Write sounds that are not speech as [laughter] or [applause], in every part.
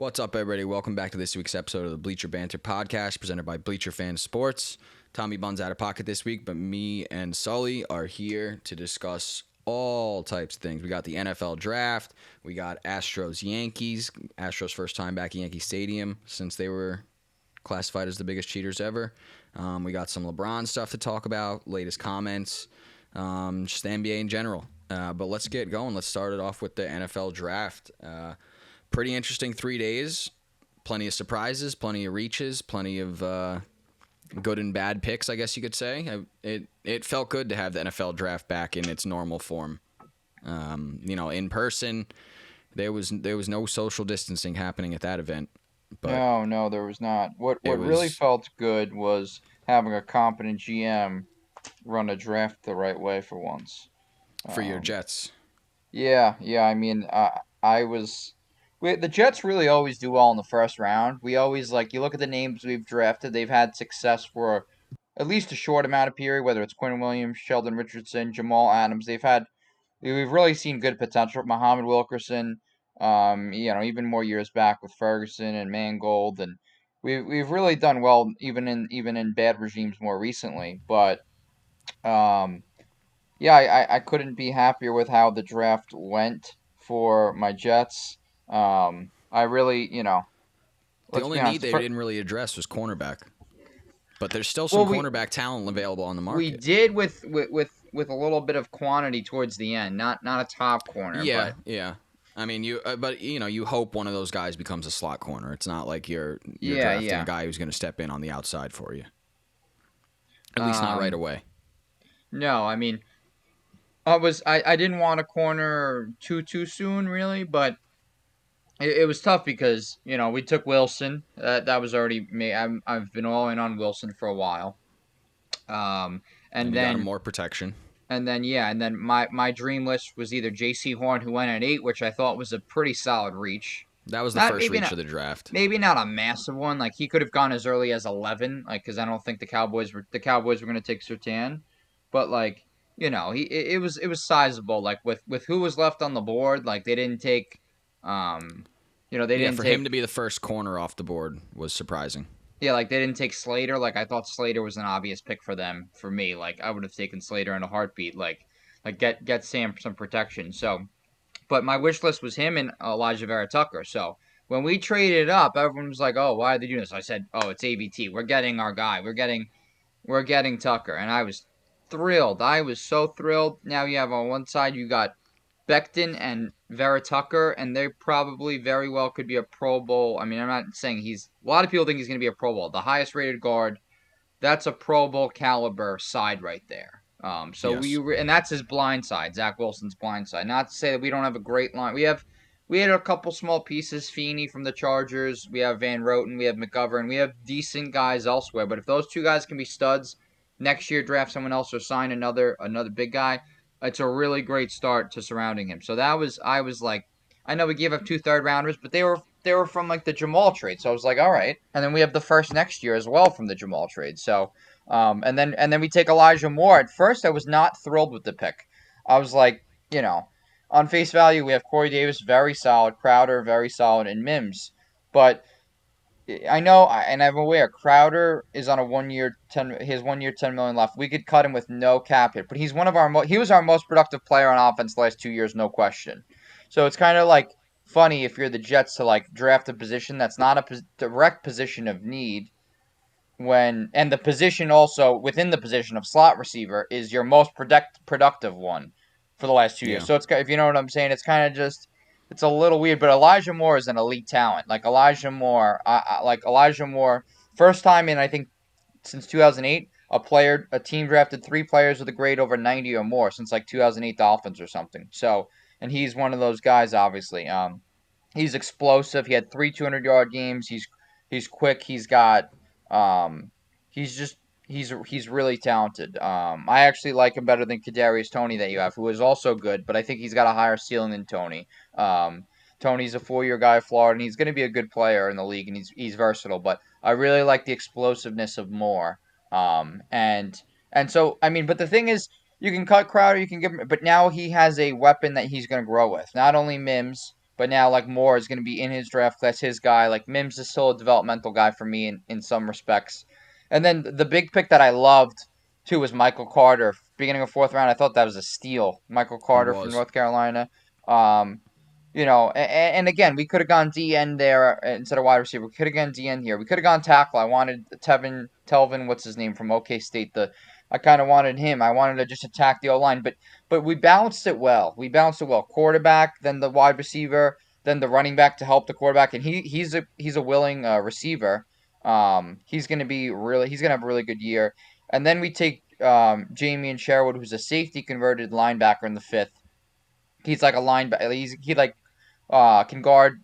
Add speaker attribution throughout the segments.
Speaker 1: What's up, everybody? Welcome back to this week's episode of the Bleacher Banter podcast presented by Bleacher Fan Sports. Tommy Bun's out of pocket this week, but me and Sully are here to discuss all types of things. We got the NFL draft, we got Astros Yankees, Astros first time back at Yankee Stadium since they were classified as the biggest cheaters ever. Um, we got some LeBron stuff to talk about, latest comments, um, just the NBA in general. Uh, but let's get going. Let's start it off with the NFL draft. Uh, pretty interesting three days. Plenty of surprises, plenty of reaches, plenty of uh, good and bad picks, I guess you could say. I, it it felt good to have the NFL draft back in its normal form. Um, you know, in person, there was there was no social distancing happening at that event.
Speaker 2: But no, no, there was not. What what
Speaker 1: was,
Speaker 2: really felt good was having a competent GM run a draft the right way for once.
Speaker 1: For um, your Jets.
Speaker 2: Yeah, yeah. I mean, uh, I was we, the Jets really always do well in the first round. We always like you look at the names we've drafted; they've had success for at least a short amount of period. Whether it's Quinn Williams, Sheldon Richardson, Jamal Adams, they've had we've really seen good potential. Muhammad Wilkerson, um, you know, even more years back with Ferguson and Mangold, and we've we've really done well even in even in bad regimes more recently. But um, yeah, I, I couldn't be happier with how the draft went for my Jets. Um, I really, you know,
Speaker 1: the only need they didn't really address was cornerback, but there's still some well, we, cornerback talent available on the market.
Speaker 2: We did with, with with with a little bit of quantity towards the end, not not a top corner.
Speaker 1: Yeah,
Speaker 2: but.
Speaker 1: yeah. I mean, you, uh, but you know, you hope one of those guys becomes a slot corner. It's not like you're, you're yeah, drafting yeah. a guy who's going to step in on the outside for you. At least um, not right um, away.
Speaker 2: No, I mean, I was I, I didn't want a corner too too soon, really, but it, it was tough because you know we took Wilson. Uh, that was already me. I'm, I've been all in on Wilson for a while. Um, and,
Speaker 1: and
Speaker 2: then
Speaker 1: more protection.
Speaker 2: And then yeah, and then my my dream list was either Jaycee Horn, who went at eight, which I thought was a pretty solid reach.
Speaker 1: That was the not, first reach not, of the draft.
Speaker 2: Maybe not a massive one. Like he could have gone as early as eleven. Like because I don't think the Cowboys were the Cowboys were going to take Surtain, but like you know he it, it was it was sizable. Like with with who was left on the board, like they didn't take um, you know, they
Speaker 1: yeah,
Speaker 2: didn't
Speaker 1: for
Speaker 2: take,
Speaker 1: him to be the first corner off the board was surprising.
Speaker 2: Yeah, like they didn't take Slater. Like I thought Slater was an obvious pick for them. For me, like I would have taken Slater in a heartbeat. Like, like get get Sam some protection. So, but my wish list was him and Alijah Vera-Tucker. So when we traded up, everyone was like, "Oh, why are they doing this?" I said, "Oh, it's AVT. We're getting our guy. We're getting, we're getting Tucker." And I was thrilled. I was so thrilled. Now you have on one side you got Becton and Vera Tucker, and they probably very well could be a Pro Bowl. I mean, I'm not saying he's. A lot of people think he's going to be a Pro Bowl. The highest rated guard, that's a Pro Bowl caliber side right there. Um, so yes. we and that's his blind side, Zach Wilson's blind side. Not to say that we don't have a great line. We have we had a couple small pieces. Feeney from the Chargers. We have Van Roten. We have McGovern. We have decent guys elsewhere. But if those two guys can be studs next year, draft someone else or sign another another big guy it's a really great start to surrounding him. So that was I was like, I know we gave up two third rounders, but they were they were from like the Jamal trade. So I was like, all right. And then we have the first next year as well from the Jamal trade. So um, and then and then we take Elijah Moore. At first, I was not thrilled with the pick. I was like, you know, on face value, we have Corey Davis, very solid, Crowder, very solid, and Mims. But I know, and I'm aware Crowder is on a one year ten. His one year ten million left. We could cut him with no cap hit, but he's one of our. Mo- he was our most productive player on offense the last two years, no question. So it's kind of like funny if you're the Jets to like draft a position that's not a pos- direct position of need. When and the position also within the position of slot receiver is your most product productive one for the last two years. So it's if you know what I'm saying, it's kind of just it's a little weird, but Elijah Moore is an elite talent. Like Elijah Moore, I, I, like Elijah Moore, first time in I think since 2008, a player, a team drafted three players with a grade over 90 or more since like 2008 Dolphins or something. So, and he's one of those guys, obviously. Um, he's explosive. He had three 200 yard games. He's he's quick. He's got um, he's just he's he's really talented. Um, I actually like him better than Kadarius Toney that you have, who is also good, but I think he's got a higher ceiling than Toney. Um, Toney's a four-year guy Florida, and he's going to be a good player in the league, and he's he's versatile. But I really like the explosiveness of Moore. Um, and and so I mean, but the thing is, you can cut Crowder, you can give him, but now he has a weapon that he's going to grow with. Not only Mims, But now like Moore is going to be in his draft class, his guy. Like Mims is still a developmental guy for me in, in some respects. And then the big pick that I loved too was Michael Carter. Beginning of fourth round, I thought that was a steal. Michael Carter from North Carolina. Um, you know, and, and again, we could have gone DN there instead of wide receiver. We could have gone DN here. We could have gone tackle. I wanted Tevin Telvin, what's his name from OK State. The I kind of wanted him. I wanted to just attack the O line, but but we balanced it well. We balanced it well. Quarterback, then the wide receiver, then the running back to help the quarterback, and he he's a he's a willing uh, receiver. Um, he's gonna be really he's gonna have a really good year. And then we take um, Jamien Sherwood, who's a safety converted linebacker in the fifth. He's like a linebacker. He's he like uh, can guard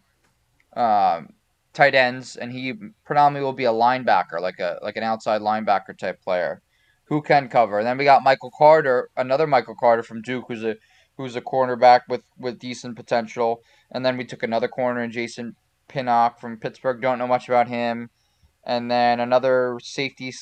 Speaker 2: um, tight ends, and he predominantly will be a linebacker, like a like an outside linebacker type player who can cover. And then we got Michael Carter, another Michael Carter from Duke, who's a who's a cornerback with with decent potential. And then we took another corner in Jason Pinnock from Pittsburgh. Don't know much about him. And then another safety.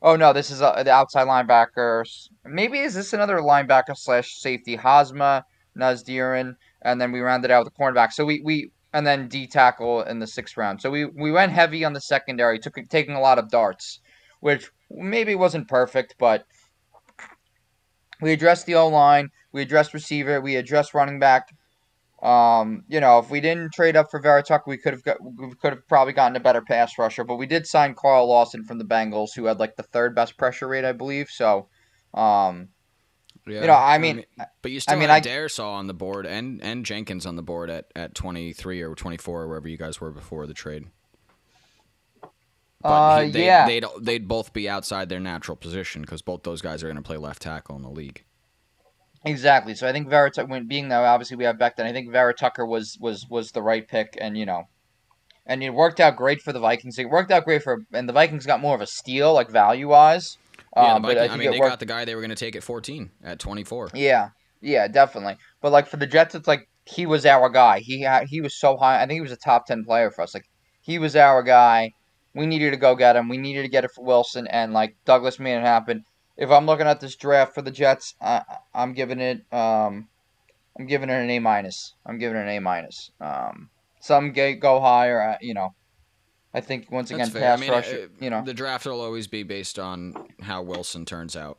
Speaker 2: Oh no, this is a, the outside linebacker. Maybe is this another linebacker slash safety? Hosma Nazdirin and then we rounded out with the cornerback. So we, we and then D tackle in the sixth round. So we, we went heavy on the secondary, took taking a lot of darts, which maybe wasn't perfect, but we addressed the O line, we addressed receiver, we addressed running back. Um, you know, if we didn't trade up for Vera we could have got we could have probably gotten a better pass rusher, but we did sign Carl Lawson from the Bengals, who had like the third best pressure rate, I believe. So, um, yeah. You know, I mean,
Speaker 1: I mean but you still I mean, had I, Darrisaw on the board and and Jenkins on the board at, at 23 or 24 or wherever you guys were before the trade.
Speaker 2: But uh, he,
Speaker 1: they,
Speaker 2: yeah.
Speaker 1: They'd, they'd both be outside their natural position because both those guys are going to play left tackle in the league.
Speaker 2: Exactly. So I think Vera when being that obviously we have Becton, I think Vera Tucker was was was the right pick, and you know, and it worked out great for the Vikings. It worked out great for, and the Vikings got more of a steal like value wise.
Speaker 1: Yeah, um, but I, I mean, they worked... got the guy they were going to take at 14, at 24.
Speaker 2: Yeah, yeah, definitely. But like for the Jets, it's like he was our guy. He had, he was so high. I think he was a top 10 player for us. Like he was our guy. We needed to go get him. We needed to get it for Wilson, and like Douglas made it happen. If I'm looking at this draft for the Jets, I, I'm giving it um, I'm giving it an A minus. I'm giving it an A minus. Um, some go higher, uh, you know. I think once again, pass I mean, rush. It, you know,
Speaker 1: the draft will always be based on how Wilson turns out.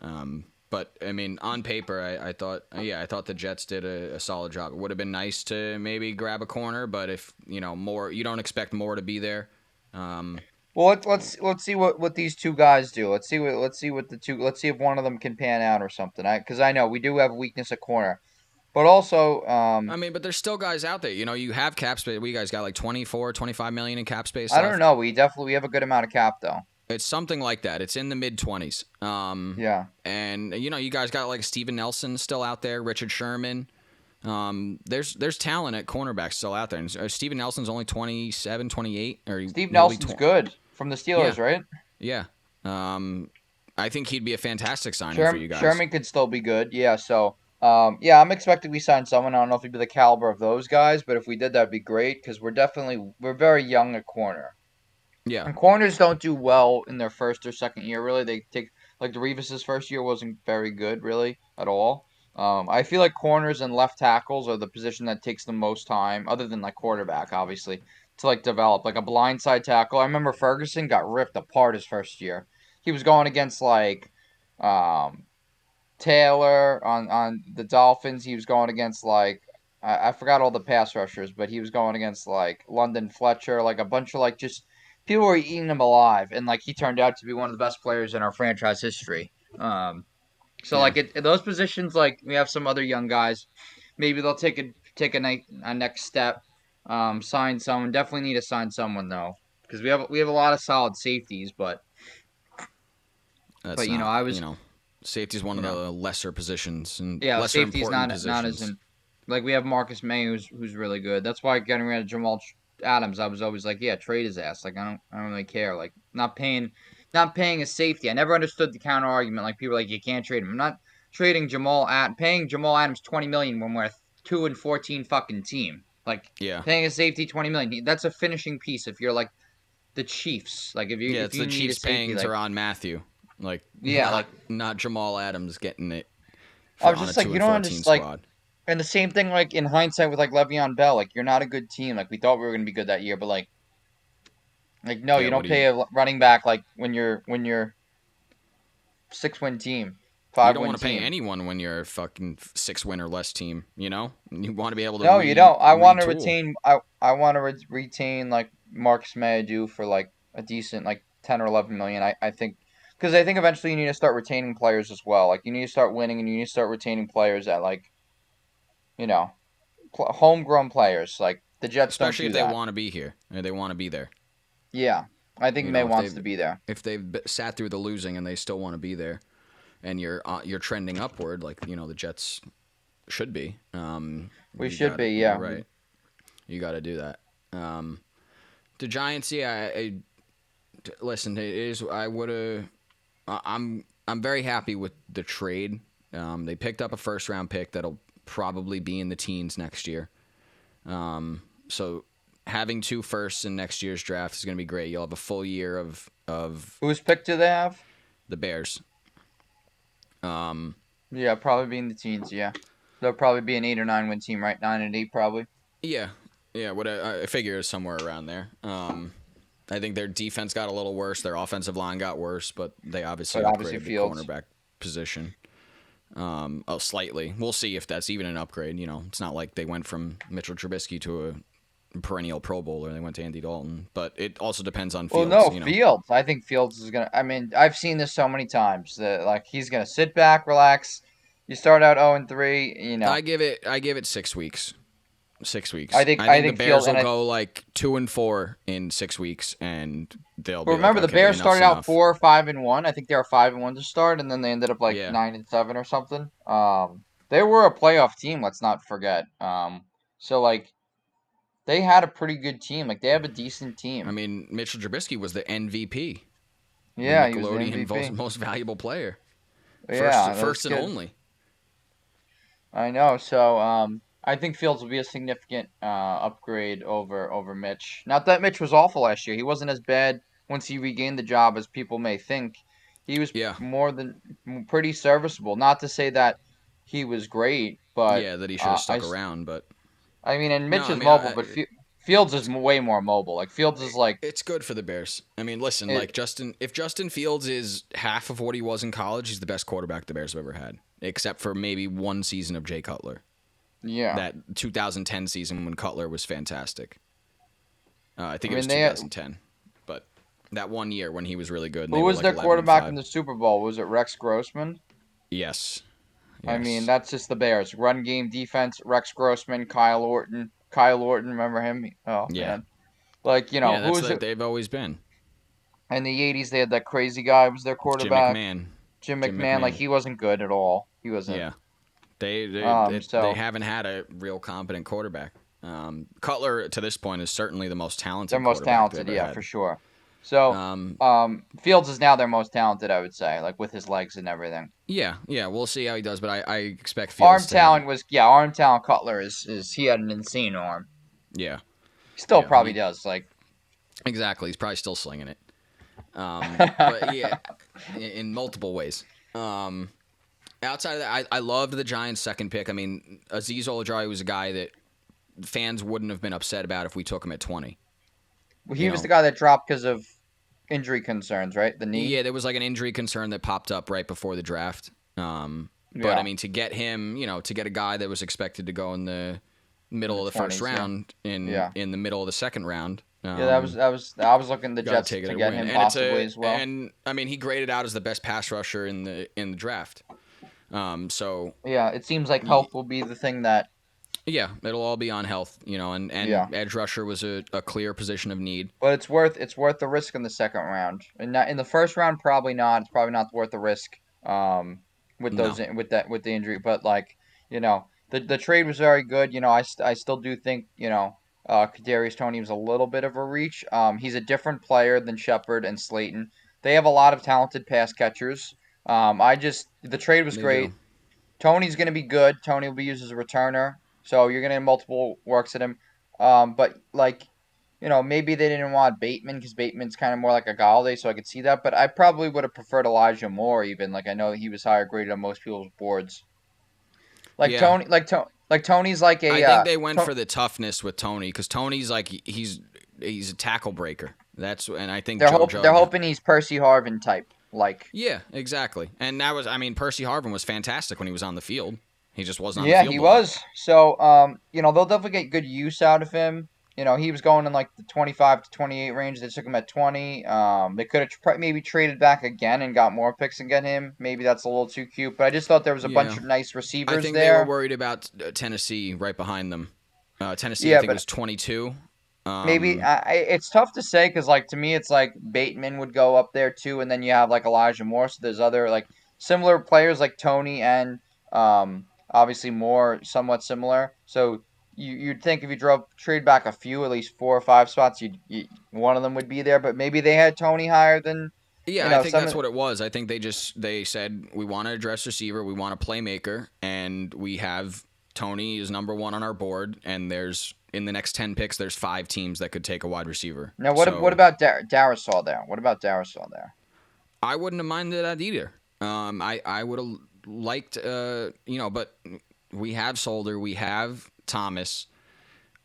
Speaker 1: Um, but I mean, on paper, I, I thought, yeah, I thought the Jets did a, a, solid job. It would have been nice to maybe grab a corner, but if you know more, you don't expect more to be there. Um,
Speaker 2: well, let's let's let's see what, what these two guys do. Let's see what let's see what the two. Let's see if one of them can pan out or something. Because I, I know we do have weakness at corner. But also, um,
Speaker 1: I mean, but there's still guys out there. You know, you have cap space. We guys got like 24, 25 million in cap space.
Speaker 2: I don't know. We definitely we have a good amount of cap though.
Speaker 1: It's something like that. It's in the mid 20s. Um,
Speaker 2: yeah.
Speaker 1: And you know, you guys got like Steven Nelson still out there, Richard Sherman. Um, there's there's talent at cornerback still out there. And uh, Steven Nelson's only 27, 28 or
Speaker 2: Steve Nelson's tw- good from the Steelers,
Speaker 1: yeah.
Speaker 2: right?
Speaker 1: Yeah. Um, I think he'd be a fantastic signing
Speaker 2: Sherman,
Speaker 1: for you guys.
Speaker 2: Sherman could still be good. Yeah, so um, yeah, I'm expecting we sign someone. I don't know if he'd be the caliber of those guys, but if we did, that'd be great because we're definitely we're very young at corner.
Speaker 1: Yeah,
Speaker 2: and corners don't do well in their first or second year. Really, they take like the Revis's first year wasn't very good, really at all. Um, I feel like corners and left tackles are the position that takes the most time, other than like quarterback, obviously, to like develop. Like a blindside tackle. I remember Ferguson got ripped apart his first year. He was going against like um, Taylor on on the Dolphins. He was going against like I, I forgot all the pass rushers, but he was going against like London Fletcher, like a bunch of like just people were eating him alive, and like he turned out to be one of the best players in our franchise history. Um, so yeah. like it, those positions, like we have some other young guys, maybe they'll take a take a, a next step, um, sign someone. Definitely need to sign someone though, because we have we have a lot of solid safeties, but
Speaker 1: That's but you not, know I was you know Safety is one of the lesser positions and yeah, lesser safety's important not positions. not as in,
Speaker 2: like we have Marcus Maye who's who's really good. That's why getting rid of Jamal Adams, I was always like, yeah, trade his ass. Like I don't I don't really care. Like not paying not paying a safety. I never understood the counter argument. Like people like you can't trade him. I'm not trading Jamal at paying Jamal Adams twenty million when we're a two and fourteen fucking team. Like
Speaker 1: yeah,
Speaker 2: paying a safety twenty million. That's a finishing piece. If you're like the Chiefs, like if you
Speaker 1: yeah,
Speaker 2: if
Speaker 1: it's
Speaker 2: you
Speaker 1: the Chiefs paying like, Tyrann Mathieu. Like
Speaker 2: yeah,
Speaker 1: not,
Speaker 2: like
Speaker 1: not Jamal Adams getting it.
Speaker 2: I was just like you don't understand. Like And the same thing, like in hindsight, with like Le'Veon Bell, like you're not a good team. Like we thought we were gonna be good that year, but like, like no,
Speaker 1: Yeah,
Speaker 2: you don't pay a running back like when you're when you're six win team,
Speaker 1: You don't want to pay
Speaker 2: team.
Speaker 1: anyone when you're a fucking six win or less team. You know, you want to be able to.
Speaker 2: No,
Speaker 1: re-
Speaker 2: you don't. I want to retain. I I want to re- retain like Marcus Mayhew for like a decent like ten or eleven million. I I think because I think eventually you need to start retaining players as well. Like you need to start winning and you need to start retaining players at like, you know, pl- homegrown players. Like the Jets
Speaker 1: especially if they want to be here or they want to be there.
Speaker 2: Yeah, I think
Speaker 1: You
Speaker 2: May
Speaker 1: know,
Speaker 2: wants to be there.
Speaker 1: If they've sat through the losing and they still want to be there, and you're uh, you're trending upward, like you know the Jets should be. Um,
Speaker 2: We should
Speaker 1: gotta-
Speaker 2: be, yeah.
Speaker 1: Right. You got to do that. Um, the Giants, yeah. I, I, listen, it is. I would have. I'm I'm very happy with the trade. Um, they picked up a first round pick that'll probably be in the teens next year. Um, so having two firsts in next year's draft is going to be great. You'll have a full year of of
Speaker 2: Whose pick do they have?
Speaker 1: the Bears. Um,
Speaker 2: Yeah, probably be in the teens. Yeah, they'll probably be an eight or nine win team, right? Nine and eight, probably.
Speaker 1: yeah, yeah. What I, I figure is somewhere around there. Um, I think their defense got a little worse. Their offensive line got worse, but they obviously
Speaker 2: But obviously
Speaker 1: upgraded
Speaker 2: Fields.
Speaker 1: the cornerback position. Um, oh, slightly. We'll see if that's even an upgrade. You know, it's not like they went from Mitchell Trubisky to a perennial Pro Bowler. They went to Andy Dalton, but it also depends on
Speaker 2: Well,
Speaker 1: Fields.
Speaker 2: no,
Speaker 1: you know.
Speaker 2: Fields. I think Fields is gonna. I mean, I've seen this so many times that like he's gonna sit back, relax. You start out zero and three. You know,
Speaker 1: I give it. I give it six weeks. Six weeks.
Speaker 2: I think-
Speaker 1: I
Speaker 2: I
Speaker 1: think,
Speaker 2: think
Speaker 1: the Bears
Speaker 2: Fields-
Speaker 1: will
Speaker 2: and I-
Speaker 1: go like two and four in six weeks, and they'll. Be
Speaker 2: remember
Speaker 1: like,
Speaker 2: the
Speaker 1: okay,
Speaker 2: Bears
Speaker 1: enough's
Speaker 2: started out
Speaker 1: enough.
Speaker 2: four, five, and one. I think they were five and one to start, and then they ended up like
Speaker 1: Yeah.
Speaker 2: nine and seven or something. Um, they were a playoff team. Let's not forget. Um, so like, they had a pretty good team. Like they have a decent team.
Speaker 1: I mean, Mitchell Trubisky was the MVP.
Speaker 2: yeah, he was the
Speaker 1: Nickelodeon
Speaker 2: MVP.
Speaker 1: most, most valuable player. First,
Speaker 2: yeah, that
Speaker 1: first and
Speaker 2: good.
Speaker 1: only.
Speaker 2: I know. So um, I think Fields will be a significant uh, upgrade over over Mitch. Not that Mitch was awful last year. He wasn't as bad once he regained the job as people may think. He was
Speaker 1: Yeah.
Speaker 2: more than pretty serviceable. Not to say that he was great, but
Speaker 1: yeah, that he should
Speaker 2: uh,
Speaker 1: have
Speaker 2: I
Speaker 1: stuck
Speaker 2: s-
Speaker 1: around, but
Speaker 2: I mean, and Mitch
Speaker 1: No, I
Speaker 2: is
Speaker 1: mean,
Speaker 2: mobile,
Speaker 1: I-
Speaker 2: but Fi- Fields is way more mobile. Like Fields is like
Speaker 1: it's good for the Bears. I mean, listen,
Speaker 2: It-
Speaker 1: like Justin, if Justin Fields is half of what he was in college, he's the best quarterback the Bears have ever had, except for maybe one season of Jay Cutler.
Speaker 2: yeah.
Speaker 1: that 2010 season when Cutler was fantastic. Uh, I think
Speaker 2: I
Speaker 1: it was
Speaker 2: mean, had-
Speaker 1: 2010, but that one year when he was really good.
Speaker 2: Who was
Speaker 1: like
Speaker 2: their quarterback in the Super Bowl? Was it Rex Grossman?
Speaker 1: Yes.
Speaker 2: I mean, that's just the Bears. Run game, defense. Rex Grossman, Kyle Orton, Kyle Orton. Remember him? Oh
Speaker 1: Yeah.
Speaker 2: man, like you know,
Speaker 1: yeah,
Speaker 2: who
Speaker 1: that's
Speaker 2: it?
Speaker 1: they've always been.
Speaker 2: In the '80s, they had that crazy guy was their quarterback.
Speaker 1: Jim McMahon.
Speaker 2: Jim McMahon,
Speaker 1: Jim
Speaker 2: McMahon. Like he wasn't good at all. He wasn't.
Speaker 1: Yeah. They they,
Speaker 2: Um,
Speaker 1: it-
Speaker 2: so-
Speaker 1: they haven't had a real competent quarterback. Um, Cutler to this point is certainly the most talented.
Speaker 2: They're most talented, yeah,
Speaker 1: had.
Speaker 2: for sure. So,
Speaker 1: Um,
Speaker 2: um, Fields is now their most talented, I would say, like with his legs and everything.
Speaker 1: yeah, yeah, we'll see how he does, but I, I expect Fields
Speaker 2: Arm
Speaker 1: to-
Speaker 2: talent was yeah, arm talent. Cutler is is he had an insane arm.
Speaker 1: Yeah,
Speaker 2: He still
Speaker 1: Yeah,
Speaker 2: probably
Speaker 1: he-
Speaker 2: does. Like
Speaker 1: Exactly. He's probably still slinging it. Um, [laughs] but yeah, in, in multiple ways. Um, outside of that, I, I loved the Giants' second pick. I mean, Azeez Ojai was a guy that fans wouldn't have been upset about if we took him at 20.
Speaker 2: he
Speaker 1: You
Speaker 2: was
Speaker 1: know.
Speaker 2: the guy that dropped because of injury concerns, right? The knee.
Speaker 1: Yeah, there was like an injury concern that popped up right before the draft. Um, but
Speaker 2: Yeah.
Speaker 1: I mean, to get him, you know, to get a guy that was expected to go in the middle
Speaker 2: In
Speaker 1: of
Speaker 2: the
Speaker 1: the first
Speaker 2: 20s, yeah.
Speaker 1: round in
Speaker 2: Yeah.
Speaker 1: in the middle of the second round. Um,
Speaker 2: Yeah, that was that was I was looking the Jets to get
Speaker 1: win.
Speaker 2: him
Speaker 1: And it's a-
Speaker 2: possibly as well.
Speaker 1: And I mean, he graded out as the best pass rusher in the in the draft. Um, so
Speaker 2: yeah, it seems like health will be the thing that
Speaker 1: yeah, it'll all be on health, you know. And and
Speaker 2: Yeah.
Speaker 1: edge rusher was a, a clear position of need.
Speaker 2: but it's worth it's worth the risk in the second round. And not, in the first round probably not. It's probably not worth the risk um with
Speaker 1: No.
Speaker 2: those with that with the injury, but like, you know, the the trade was very good. You know, I, st- I still do think, you know, uh Kadarius Toney was a little bit of a reach. Um he's a different player than Shepard and Slayton. They have a lot of talented pass catchers. Um I just the trade was
Speaker 1: They
Speaker 2: great.
Speaker 1: do.
Speaker 2: Toney's going to be good. Toney will be used as a returner, so you're going to have multiple works at him. Um, but like, you know, maybe they didn't want Bateman because Bateman's kind of more like a Golladay, so I could see that. But I probably would have preferred Elijah Moore even. Like I know he was higher graded on most people's boards. Like
Speaker 1: Yeah.
Speaker 2: Toney, like to, Like Toney's like a.
Speaker 1: I
Speaker 2: uh,
Speaker 1: think they went
Speaker 2: To-
Speaker 1: for the toughness with Toney because Toney's like he's he's a tackle breaker. That's and I think
Speaker 2: They're hoping they're hoping he's Percy Harvin type. Like
Speaker 1: Yeah, exactly. And that was I mean Percy Harvin was fantastic when he was on the field. He just wasn't on
Speaker 2: yeah, he
Speaker 1: lot.
Speaker 2: was. So um, you know, they'll definitely get good use out of him. You know, he was going in like the 25 to 28 range. They took him at 20. Um, they could have maybe traded back again and got more picks and get him. Maybe that's a little too cute. But I just thought there was a bunch of nice
Speaker 1: I
Speaker 2: receivers
Speaker 1: think they
Speaker 2: there.
Speaker 1: were worried about uh, Tennessee right behind them. Uh, Tennessee,
Speaker 2: Yeah,
Speaker 1: I think
Speaker 2: but-
Speaker 1: was 22. Um,
Speaker 2: Maybe I, I- it's tough to say because, like, to me, it's like Bateman would go up there too, and then you have like Elijah Moore. So there's other like similar players like Toney and um, obviously more somewhat similar. So you you'd think if you drove trade back a few, at least four or five spots, you'd, you one of them would be there. But maybe they had Toney higher than
Speaker 1: Yeah,
Speaker 2: you know,
Speaker 1: I think that's what it was. I think they just they said we want to address receiver, we want a playmaker, and we have Toney is number one on our board. And there's in the next ten picks, there's five teams that could take a wide receiver.
Speaker 2: now. What
Speaker 1: So
Speaker 2: what about Dar- Darrisaw there? What about Darrisaw there?
Speaker 1: I wouldn't have minded that either. Um, I I would have liked uh you know, but we have Solder, we have Thomas.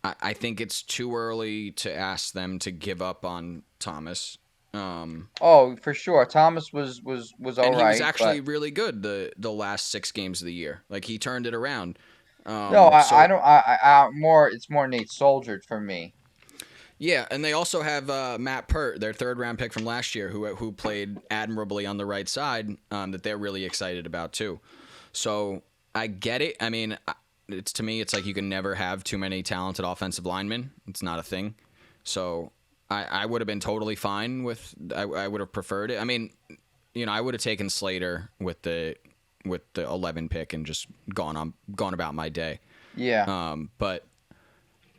Speaker 1: I, I think it's too early to ask them to give up on Thomas. Um,
Speaker 2: Oh, for sure. Thomas was was was all
Speaker 1: and
Speaker 2: right.
Speaker 1: he was actually
Speaker 2: but-
Speaker 1: really good the the last six games of the year. Like he turned it around. Um,
Speaker 2: no, I,
Speaker 1: so-
Speaker 2: I don't. I, I, I more. It's more Nate Solder for me.
Speaker 1: Yeah, and they also have uh, Matt Peart, their third round pick from last year, who who played admirably on the right side, um, that they're really excited about too. So I get it. I mean, it's to me, it's like you can never have too many talented offensive linemen. It's not a thing. So I, I would have been totally fine with. I, I would have preferred it. I mean, you know, I would have taken Slater with the with the 11 pick and just gone on gone about my day.
Speaker 2: Yeah.
Speaker 1: Um, but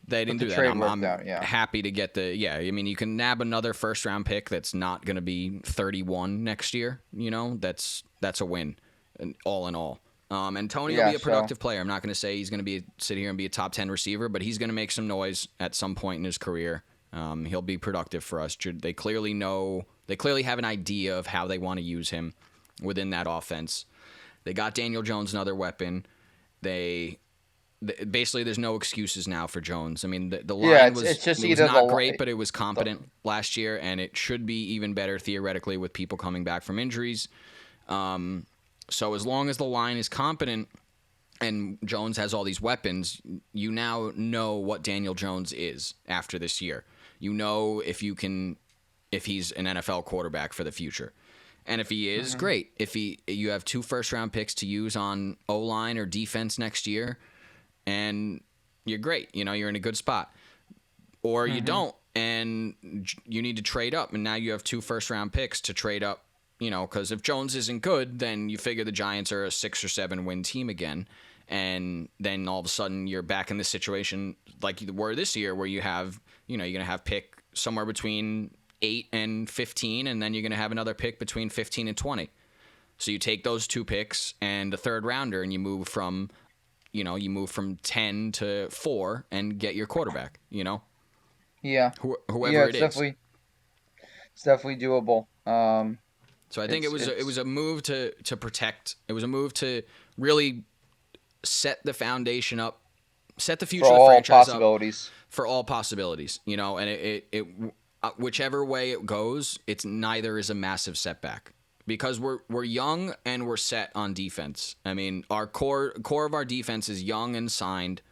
Speaker 1: they didn't
Speaker 2: the
Speaker 1: do that. I'm, I'm
Speaker 2: out, yeah.
Speaker 1: happy to get the yeah. I mean, you can nab another first round pick that's not going to be 31 next year. You know, that's that's a win, all in all. Um, and Toney will be a
Speaker 2: so-
Speaker 1: productive player. I'm not going to say he's going to be sit here and be a top 10 receiver, but he's going to make some noise at some point in his career. Um, he'll be productive for us. They clearly know. They clearly have an idea of how they want to use him within that offense. They got Daniel Jones another weapon. They th- basically there's no excuses now for Jones. I mean the, the line
Speaker 2: Yeah, it's-
Speaker 1: was
Speaker 2: it's just
Speaker 1: it was not
Speaker 2: the
Speaker 1: great, but it was competent last year, and it should be even better theoretically with people coming back from injuries. Um, so as long as the line is competent and Jones has all these weapons, you now know what Daniel Jones is after this year. You know if you can if he's an NFL quarterback for the future. And if he is, great. If he you have two first round picks to use on O line or defense next year, and you're great. You know, you're in a good spot. Or you mm-hmm. don't, and you need to trade up, and now you have two first round picks to trade up. You know, because if Jones isn't good, then you figure the Giants are a six or seven win team again, and then all of a sudden you're back in this situation like you were this year, where you have, you know, you're gonna have pick somewhere between eight and fifteen, and then you're gonna have another pick between fifteen and twenty. So you take those two picks and a third rounder, and you move from, you know, you move from ten to four and get your quarterback. You know,
Speaker 2: Yeah.
Speaker 1: Who, whoever
Speaker 2: yeah,
Speaker 1: it
Speaker 2: it's
Speaker 1: is.
Speaker 2: definitely it's definitely doable. Um,
Speaker 1: So I think it was a, it was a move to to protect. It was a move to really set the foundation up, set the future
Speaker 2: for
Speaker 1: of the
Speaker 2: all
Speaker 1: franchise up
Speaker 2: possibilities.
Speaker 1: for all possibilities. You know, and it it, it uh, whichever way it goes, it's neither is a massive setback because we're we're young and we're set on defense. I mean, our core core of our defense is young and signed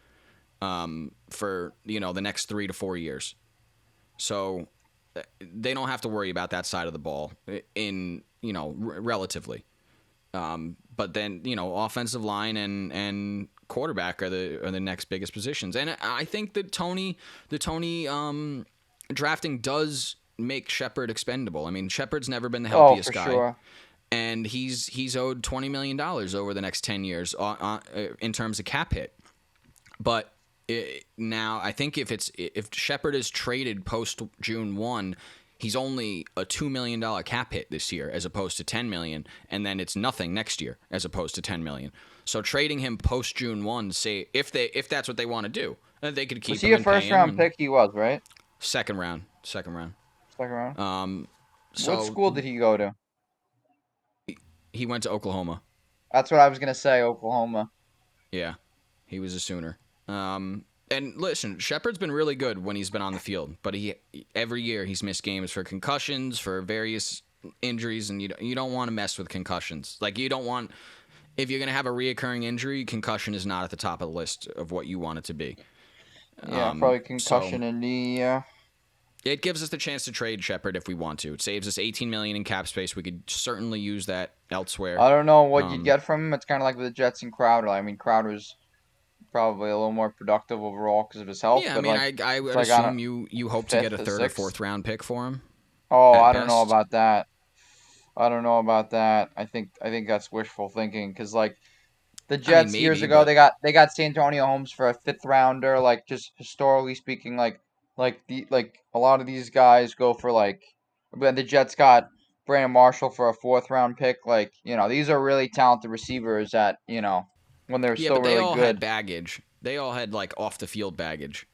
Speaker 1: um, for you know the next three to four years. So uh, they don't have to worry about that side of the ball in you know r- relatively. Um, but then you know offensive line and and quarterback are the are the next biggest positions, and I- I think that Toney the Toney um, drafting does make Shepard expendable. I mean Shepard's never been the
Speaker 2: Oh,
Speaker 1: healthiest
Speaker 2: for
Speaker 1: guy
Speaker 2: sure.
Speaker 1: and he's he's owed twenty million dollars over the next ten years uh, uh, in terms of cap hit. But it, now I think if it's if Shepard is traded post June one, he's only a two million dollar cap hit this year as opposed to ten million, and then it's nothing next year as opposed to ten million. So trading him post June one, say if they if that's what they want to do, uh, they could keep
Speaker 2: Was he a first round
Speaker 1: and-
Speaker 2: pick? He was right.
Speaker 1: Second round, second round.
Speaker 2: Second round.
Speaker 1: Um, so
Speaker 2: what school did he go to?
Speaker 1: he went to Oklahoma.
Speaker 2: That's what I was gonna say. Oklahoma.
Speaker 1: Yeah. He was a Sooner. Um, and listen, Shepard's been really good when he's been on the field, but he every year he's missed games for concussions, for various injuries, and you don't, you don't want to mess with concussions. Like you don't want if you're gonna have a reoccurring injury, concussion is not at the top of the list of what you want it to be.
Speaker 2: Yeah,
Speaker 1: Um,
Speaker 2: probably
Speaker 1: so-
Speaker 2: concussion and knee. Yeah.
Speaker 1: It gives us the chance to trade Shepard if we want to. It saves us 18 million in cap space. We could certainly use that elsewhere.
Speaker 2: I don't know what
Speaker 1: Um,
Speaker 2: you'd get from him. It's kind of like with the Jets and Crowder. I mean, Crowder's probably a little more productive overall because of his health.
Speaker 1: yeah, I mean,
Speaker 2: like,
Speaker 1: I, I would
Speaker 2: like
Speaker 1: assume you you hope to get a
Speaker 2: fifth or
Speaker 1: third or fourth round pick for him.
Speaker 2: oh, I don't know about that. I don't know about that. I think I think that's wishful thinking because like the Jets years
Speaker 1: maybe,
Speaker 2: ago
Speaker 1: but-
Speaker 2: they got they got Santonio Holmes for a fifth rounder. Like just historically speaking, like like the like a lot of these guys go for like when the Jets got Brandon Marshall for a fourth round pick. Like you know these are really talented receivers that you know when they're
Speaker 1: Yeah,
Speaker 2: still
Speaker 1: but they
Speaker 2: really
Speaker 1: all
Speaker 2: good.
Speaker 1: had baggage. They all had like off the field baggage.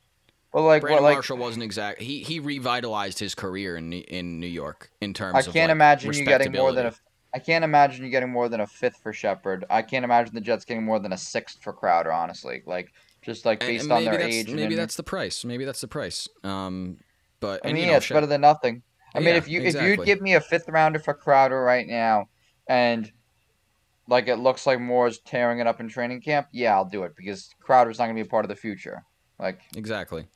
Speaker 2: Well, like
Speaker 1: Brandon
Speaker 2: what like
Speaker 1: Marshall wasn't exact. He he revitalized his career in New- in New York in terms
Speaker 2: I
Speaker 1: of
Speaker 2: can't
Speaker 1: like,
Speaker 2: imagine you getting more than a. I can't imagine you getting more than a fifth for Shepard. I can't imagine the Jets getting more than a sixth for Crowder. Honestly, like just like based
Speaker 1: and
Speaker 2: on
Speaker 1: maybe
Speaker 2: their age.
Speaker 1: Maybe
Speaker 2: in-
Speaker 1: that's the price. Maybe that's the price. Um, but
Speaker 2: I
Speaker 1: and,
Speaker 2: mean,
Speaker 1: you know,
Speaker 2: it's better than nothing. I mean, if you if you'd give me a fifth rounder for Crowder right now, and like it looks like Moore's tearing it up in training camp, yeah, I'll do it because Crowder's not gonna be a part of the future. Like
Speaker 1: exactly.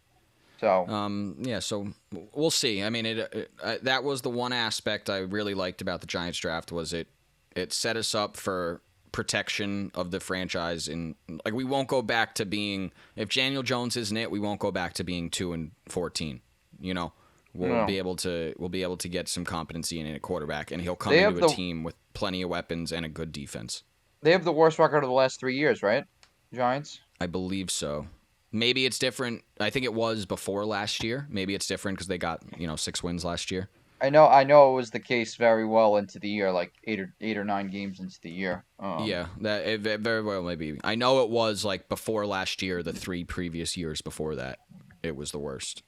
Speaker 2: so,
Speaker 1: Um, yeah, so we'll see. I mean, it, it uh, that was the one aspect I really liked about the Giants draft was it it set us up for protection of the franchise and like we won't go back to being if Daniel Jones isn't it, we won't go back to being 2 and 14, you know. We'll
Speaker 2: No.
Speaker 1: be able to we'll be able to get some competency in a quarterback and he'll come
Speaker 2: They
Speaker 1: into a
Speaker 2: the-
Speaker 1: team with plenty of weapons and a good defense.
Speaker 2: they have the worst record of the last three years, right? Giants.
Speaker 1: I believe so. Maybe it's different. I think it was before last year. Maybe it's different because they got you know six wins last year.
Speaker 2: I know, I know, it was the case very well into the year, like eight or eight or nine games into the year. Um,
Speaker 1: yeah, that it, ve- very well maybe. I know it was like before last year. The three previous years before that, it was the worst.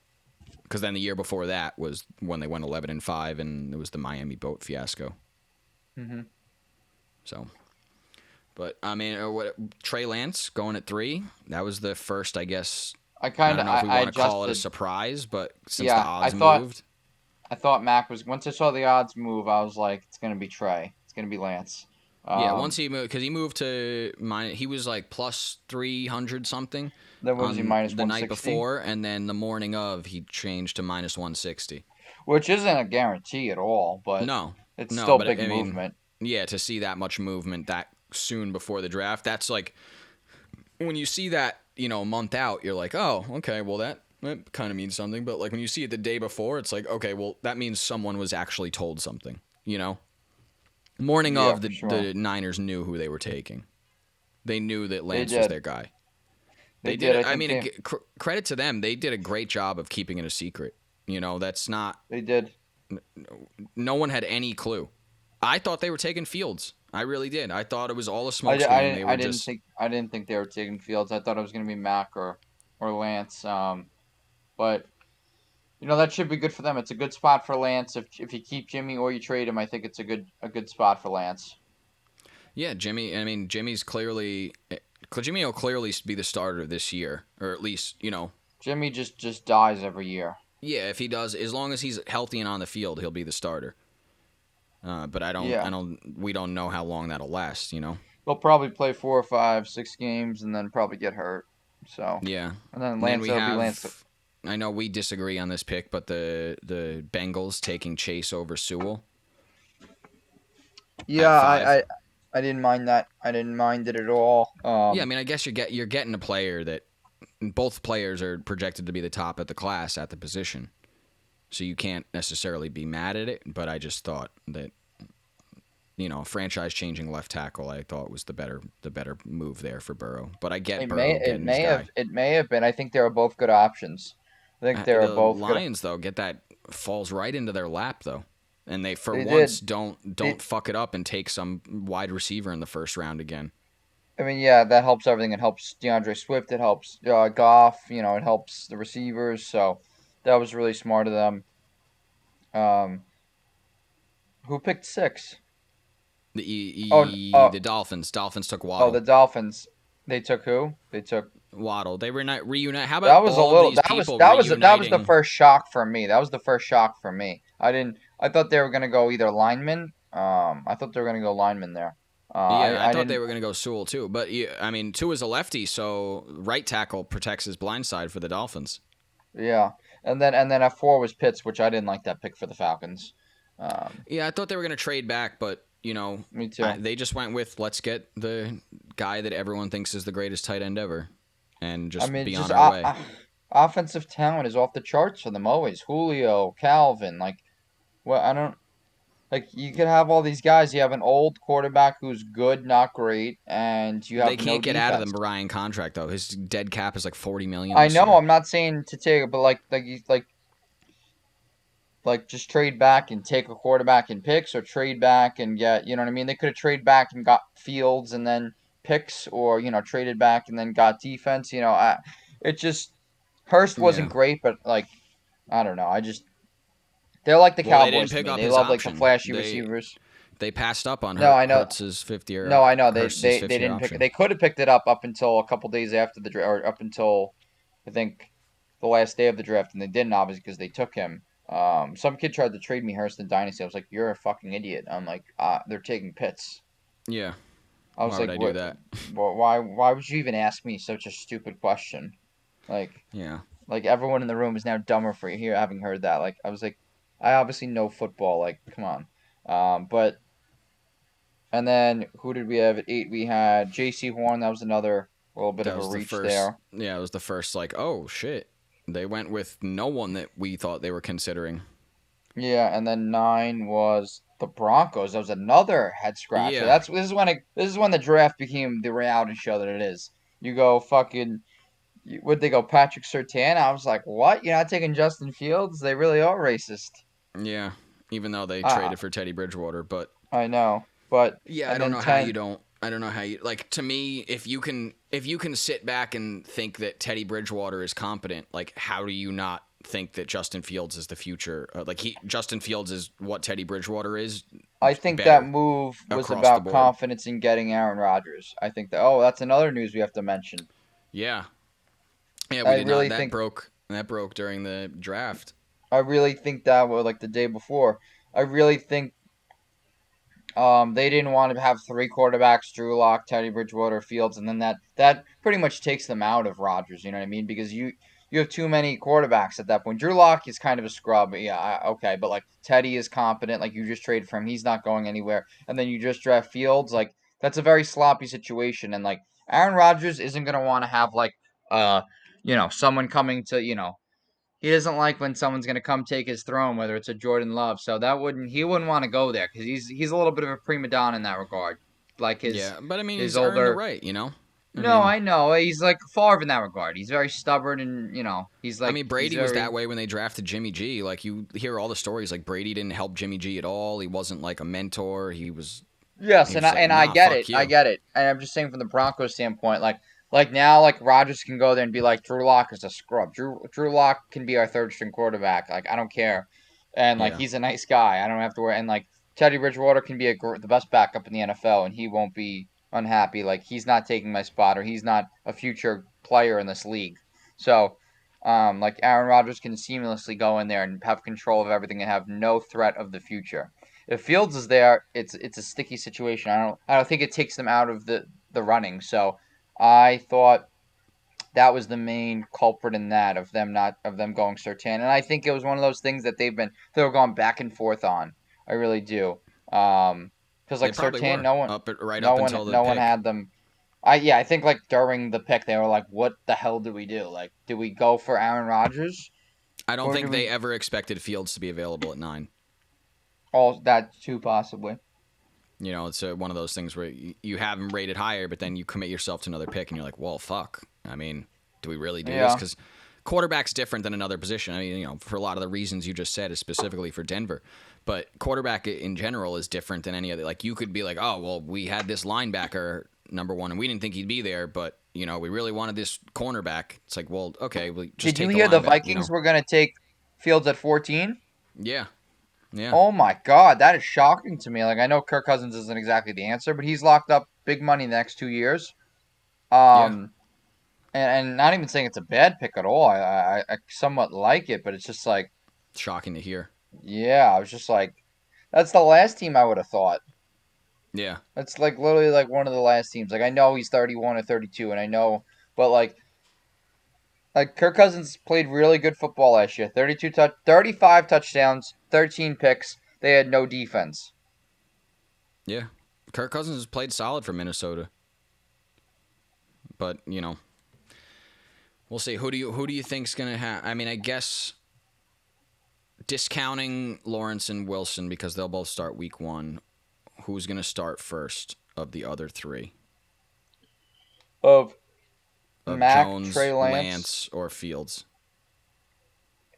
Speaker 1: Because then the year before that was when they went eleven and five, and it was the Miami boat fiasco.
Speaker 2: Mm-hmm.
Speaker 1: So, but I mean, uh, what Trey Lance going at three? That was the first, I guess.
Speaker 2: I
Speaker 1: I
Speaker 2: kind
Speaker 1: don't
Speaker 2: of,
Speaker 1: know if we
Speaker 2: I, I
Speaker 1: want to call it a surprise, but since
Speaker 2: Yeah,
Speaker 1: the
Speaker 2: I thought-
Speaker 1: moved,
Speaker 2: I thought Mac was once I saw the odds move, I was like, it's gonna be Trey. It's gonna be Lance.
Speaker 1: yeah.
Speaker 2: Um,
Speaker 1: Once he moved, because he moved to mine, he was like plus three hundred something.
Speaker 2: then was he minus
Speaker 1: the night before, and then the morning of he changed to minus one sixty.
Speaker 2: which isn't a guarantee at all, but
Speaker 1: No,
Speaker 2: it's
Speaker 1: no,
Speaker 2: still big
Speaker 1: I mean,
Speaker 2: movement.
Speaker 1: yeah, to see that much movement that soon before the draft, that's like when you see that you know a month out, you're like, oh, okay, well that that kind of means something. But like when you see it the day before, it's like, okay, well that means someone was actually told something. You know, morning
Speaker 2: Yeah,
Speaker 1: of the
Speaker 2: sure.
Speaker 1: the Niners knew who they were taking. They knew that Lance was their guy.
Speaker 2: They
Speaker 1: They,
Speaker 2: did,
Speaker 1: did.
Speaker 2: I
Speaker 1: I, mean,
Speaker 2: they-
Speaker 1: cr- credit to them. They did a great job of keeping it a secret. You know, that's not.
Speaker 2: They did.
Speaker 1: No one had any clue. I thought they were taking Fields. I really did. I thought it was all a smoke.
Speaker 2: I didn't. I didn't
Speaker 1: just.
Speaker 2: think. I didn't think they were taking Fields. I thought it was gonna be Mac or, or Lance. Um, but, you know that should be good for them. It's a good spot for Lance. If if you keep Jimmy or you trade him, I think it's a good a good spot for Lance.
Speaker 1: Yeah, Jimmy. I mean, Jimmy's clearly. eh, Jimmy will clearly be the starter this year, or at least you know.
Speaker 2: Jimmy just just dies every year.
Speaker 1: Yeah, if he does, as long as he's healthy and on the field, he'll be the starter. Uh, but I don't.
Speaker 2: Yeah.
Speaker 1: I don't. We don't know how long that'll last. You know.
Speaker 2: He'll probably play four or five, six games, and then probably get hurt. So
Speaker 1: Yeah.
Speaker 2: and then
Speaker 1: And
Speaker 2: Lance
Speaker 1: then we
Speaker 2: will
Speaker 1: have.
Speaker 2: be Lance.
Speaker 1: I know we disagree on this pick, but the the Bengals taking Chase over Sewell.
Speaker 2: Yeah. I, I I didn't mind that. I didn't mind it at all. Um,
Speaker 1: yeah, I mean, I guess you're get you're getting a player that both players are projected to be the top at the class at the position, so you can't necessarily be mad at it. But I just thought that you know, franchise changing left tackle, I thought was the better the better move there for Burrow. But I get
Speaker 2: it
Speaker 1: Burrow
Speaker 2: may it may have
Speaker 1: guy.
Speaker 2: it may have been. I think they were both good options. I think
Speaker 1: Uh,
Speaker 2: they were
Speaker 1: the
Speaker 2: both.
Speaker 1: Lions though get that falls right into their lap though, and they for
Speaker 2: They did.
Speaker 1: once don't don't
Speaker 2: They-
Speaker 1: fuck it up and take some wide receiver in the first round again.
Speaker 2: I mean, yeah, that helps everything. It helps D'Andre Swift. It helps uh, Goff. You know, it helps the receivers. So that was really smart of them. Um, who picked six?
Speaker 1: The e,
Speaker 2: Oh,
Speaker 1: e-
Speaker 2: oh.
Speaker 1: the Dolphins Dolphins took Waddle.
Speaker 2: Oh, the Dolphins. They took who? They took
Speaker 1: Waddle. They were not reunite. How about
Speaker 2: that was a little that was that was that was the first shock for me. That was the first shock for me. I didn't I thought they were gonna go either lineman. Um, I thought they were gonna go lineman there. Uh,
Speaker 1: Yeah, I,
Speaker 2: I, I
Speaker 1: thought they were going to go Sewell too, but yeah, I mean, Tua's a lefty, so right tackle protects his blind side for the Dolphins.
Speaker 2: Yeah, and then and then at four was Pitts, which I didn't like that pick for the Falcons. Um,
Speaker 1: Yeah, I thought they were going to trade back, but you know,
Speaker 2: me too.
Speaker 1: I- they just went with let's get the guy that everyone thinks is the greatest tight end ever, and just
Speaker 2: I mean,
Speaker 1: be
Speaker 2: just
Speaker 1: on our way.
Speaker 2: offensive talent is off the charts for them always. Julio, Calvin, like, well, I don't like you could have all these guys. You have an old quarterback who's good, not great, and you have
Speaker 1: they can't
Speaker 2: no
Speaker 1: get out of the
Speaker 2: defense.
Speaker 1: Brian contract though. His dead cap is like forty million.
Speaker 2: I know.
Speaker 1: year.
Speaker 2: I'm not saying to take it, but like, like like. Like just trade back and take a quarterback in picks, or trade back and get you know what I mean. They could have traded back and got Fields and then picks, or you know traded back and then got defense. You know, I it just Hurst wasn't
Speaker 1: Yeah.
Speaker 2: great, but like I don't know. I just they're like the
Speaker 1: Well, they didn't
Speaker 2: Cowboys to me.
Speaker 1: up
Speaker 2: They
Speaker 1: his
Speaker 2: love like the flashy
Speaker 1: They-
Speaker 2: receivers.
Speaker 1: They passed up on
Speaker 2: No, I know.
Speaker 1: Hurst's fifth year.
Speaker 2: No, I know they
Speaker 1: Hurst's
Speaker 2: they, they didn't pick.
Speaker 1: option.
Speaker 2: They could have picked it up up until a couple days after the draft, or up until I think the last day of the draft, and they didn't obviously because they took him. Um, some kid tried to trade me Hurst in Dynasty. I was like, "You're a fucking idiot." I'm like, uh, "They're taking Pitts."
Speaker 1: Yeah.
Speaker 2: I was
Speaker 1: Why
Speaker 2: like,
Speaker 1: I do
Speaker 2: "What-
Speaker 1: that? [laughs]
Speaker 2: Well, why why would you even ask me such a stupid question? Like
Speaker 1: Yeah.
Speaker 2: like everyone in the room is now dumber for here having heard that. Like I was like, I obviously know football. Like come on, um, but and then who did we have at eight? We had Jaycee Horn. That was another little bit
Speaker 1: That
Speaker 2: of a
Speaker 1: the
Speaker 2: reach
Speaker 1: first.
Speaker 2: there.
Speaker 1: Yeah, it was the first. Like, oh shit, they went with no one that we thought they were considering.
Speaker 2: Yeah, and then nine was the Broncos. That was another head scratcher.
Speaker 1: Yeah.
Speaker 2: That's this is when it, this is when the draft became the reality show that it is. You go fucking. Would they go Patrick Surtain? I was like, what? You're not taking Justin Fields? They really are racist.
Speaker 1: Yeah. Even though they
Speaker 2: Ah.
Speaker 1: traded for Teddy Bridgewater, but
Speaker 2: I know, but
Speaker 1: yeah, I don't know how you don't. I don't know how you like. To me, if you can, if you can sit back and think that Teddy Bridgewater is competent, like how do you not think that Justin Fields is the future? Uh, like he, Justin Fields is what Teddy Bridgewater is.
Speaker 2: I think that move was about confidence in getting Aaron Rodgers. I think that. Oh, that's another news we have to mention.
Speaker 1: Yeah. Yeah, we
Speaker 2: I
Speaker 1: did
Speaker 2: really
Speaker 1: not. That
Speaker 2: think-
Speaker 1: broke. That broke during the draft.
Speaker 2: I really think that was like the day before. I really think um, they didn't want to have three quarterbacks: Drew Lock, Teddy Bridgewater, Fields, and then that that pretty much takes them out of Rodgers. You know what I mean? Because you you have too many quarterbacks at that point. Drew Lock is kind of a scrub. Yeah, I, okay, but like Teddy is competent. Like you just traded for him, he's not going anywhere. And then you just draft Fields. Like that's a very sloppy situation. And like Aaron Rodgers isn't gonna want to have like uh you know someone coming to you know he doesn't like when someone's gonna come take his throne, whether it's a Jordan Love. So that wouldn't he wouldn't want to go there because he's he's a little bit of a prima donna in that regard. Like his
Speaker 1: yeah, but I mean,
Speaker 2: his
Speaker 1: he's
Speaker 2: older-
Speaker 1: right, you know. I
Speaker 2: no,
Speaker 1: mean,
Speaker 2: I know he's like Favre in that regard. He's very stubborn and you know he's like.
Speaker 1: I mean, Brady
Speaker 2: he's
Speaker 1: was that way when they drafted Jimmy G. Like you hear all the stories, like Brady didn't help Jimmy G at all. He wasn't like a mentor. He was
Speaker 2: Yes,
Speaker 1: He
Speaker 2: and
Speaker 1: was
Speaker 2: I
Speaker 1: like,
Speaker 2: and I get it. I get it. And I'm just saying from the Broncos standpoint, like like now, like Rodgers can go there and be like Drew Lock is a scrub. Drew Drew Lock can be our third string quarterback. Like I don't care, and like
Speaker 1: Yeah.
Speaker 2: he's a nice guy. I don't have to worry. And like Teddy Bridgewater can be a the best backup in the NFL, and he won't be unhappy. Like he's not taking my spot, or he's not a future player in this league. So. Um, like Aaron Rodgers can seamlessly go in there and have control of everything and have no threat of the future if Fields is there, it's it's a sticky situation. I don't I don't think it takes them out of the the running. So I thought that was the main culprit in that of them not of them going Surtain, and I think it was one of those things that they've been they were going back and forth on. I really do. Um, because like
Speaker 1: Surtain,
Speaker 2: no one
Speaker 1: up right
Speaker 2: no
Speaker 1: up
Speaker 2: one
Speaker 1: until the
Speaker 2: no one had them. I yeah, I think like during the pick they were like, "What the hell do we do? Like, do we go for Aaron Rodgers?
Speaker 1: I don't think
Speaker 2: do
Speaker 1: they
Speaker 2: we-
Speaker 1: ever expected Fields to be available at nine.
Speaker 2: All that too possibly."
Speaker 1: You know, it's uh one of those things where you, you have him rated higher, but then you commit yourself to another pick, and you're like, well, fuck. I mean, do we really do this? Because quarterback's different than another position. I mean, you know, for a lot of the reasons you just said, is specifically for Denver. But quarterback in general is different than any other. Like, you could be like, oh, well, we had this linebacker number one, and we didn't think he'd be there, but you know, we really wanted this cornerback. It's like, well, okay, well, just
Speaker 2: Did you hear the Vikings
Speaker 1: know?
Speaker 2: were gonna take Fields at fourteen?
Speaker 1: Yeah, yeah.
Speaker 2: Oh my god, that is shocking to me. Like I know Kirk Cousins isn't exactly the answer, but he's locked up big money the next two years. Um, and, and not even saying it's a bad pick at all. I, I I somewhat like it, but it's just like,
Speaker 1: Shocking to hear.
Speaker 2: Yeah, I was just like, that's the last team I would have thought.
Speaker 1: Yeah.
Speaker 2: That's like literally like one of the last teams. Like I know he's 31 or 32, and I know, but like, like Kirk Cousins played really good football last year. 32 touch, 35 touchdowns, 13 picks. They had no defense.
Speaker 1: Yeah. Kirk Cousins has played solid for Minnesota. But, you know, we'll see. Who do you who do you think's going to have I mean, I guess discounting Lawrence and Wilson because they'll both start week 1. Who's going to start first of the other 3?
Speaker 2: Of
Speaker 1: Of
Speaker 2: Mac,
Speaker 1: Jones,
Speaker 2: Trey Lance.
Speaker 1: or Fields.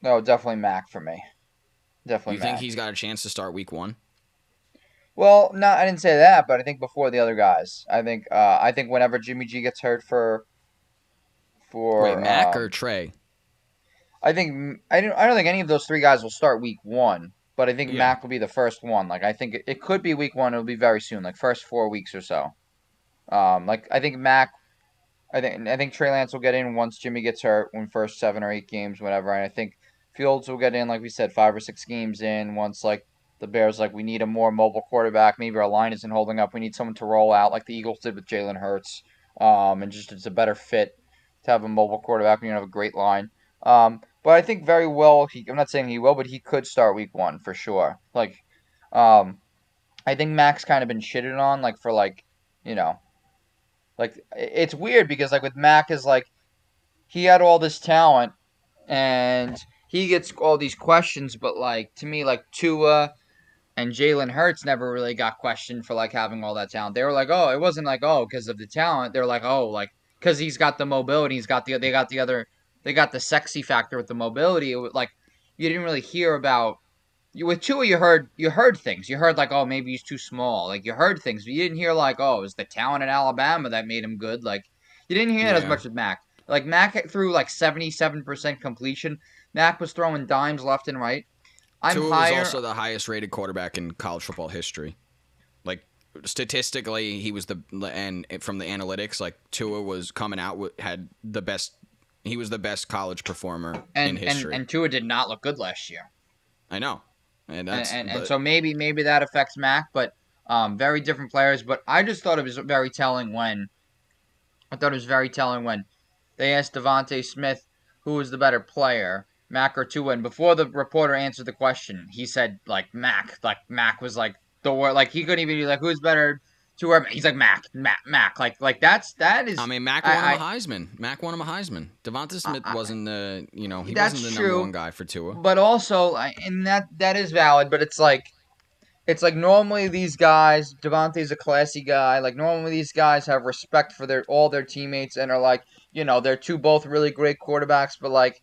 Speaker 2: no, definitely Mac for me. Definitely.
Speaker 1: You think
Speaker 2: Mac.
Speaker 1: he's got a chance to start week 1?
Speaker 2: Well, no, I didn't say that, but I think before the other guys. I think uh, I think whenever Jimmy G gets hurt for for
Speaker 1: Wait, Mac
Speaker 2: um,
Speaker 1: or Trey?
Speaker 2: I think I don't I don't think any of those three guys will start week one, but I think
Speaker 1: Yeah.
Speaker 2: Mac will be the first one. Like I think it, it could be week one. It'll be very soon, like first four weeks or so. Um, like I think Mac, I think I think Trey Lance will get in once Jimmy gets hurt, when first seven or eight games, whatever. And I think Fields will get in, like we said, five or six games in once like the Bears like we need a more mobile quarterback. Maybe our line isn't holding up. We need someone to roll out like the Eagles did with Jalen Hurts. Um, and just it's a better fit to have a mobile quarterback when you have a great line. Um, but I think very well he. I'm not saying he will, but he could start week one for sure. Like, um, I think Mac's kind of been shitted on, like for like, you know, like it's weird because like with Mac is like, he had all this talent, and he gets all these questions, but like to me like Tua and Jalen Hurts never really got questioned for like having all that talent. They were like, oh, it wasn't like oh because of the talent. They're like oh like because he's got the mobility, he's got the they got the other they got the sexy factor with the mobility. It was like you didn't really hear about you with Tua. You heard you heard things. You heard like oh maybe he's too small. Like you heard things, but you didn't hear like oh it was the talent in Alabama that made him good. Like you didn't hear that as much with Mac. Like Mac threw like seventy seven percent completion. Mac was throwing dimes left and right. I'm
Speaker 1: Tua
Speaker 2: higher.
Speaker 1: was also the highest rated quarterback in college football history. Like statistically, he was the and from the analytics, like Tua was coming out with had the best. He was the best college performer
Speaker 2: and,
Speaker 1: in history.
Speaker 2: and Tua did not look good last year.
Speaker 1: I know, and
Speaker 2: and,
Speaker 1: that's
Speaker 2: and, and
Speaker 1: but-
Speaker 2: so maybe maybe that affects Mac, but um, very different players. But I just thought it was very telling when I thought it was very telling when they asked DeVonta Smith who was the better player, Mac or Tua, and before the reporter answered the question, he said like Mac, like Mac was like the word, like he couldn't even be like who's better. Or Mac?" he's like Mac, Mac, Mac, like like that's that is.
Speaker 1: I mean, Mac
Speaker 2: I-
Speaker 1: won him a
Speaker 2: I-
Speaker 1: Heisman. Mac won him a Heisman. Devonta Smith
Speaker 2: I-
Speaker 1: wasn't the you know he wasn't the
Speaker 2: true.
Speaker 1: number one guy for Tua.
Speaker 2: But also, and that that is valid. But it's like, it's like normally these guys, Devontae's a classy guy. Like normally these guys have respect for their all their teammates and are like, you know, they're two both really great quarterbacks. But like,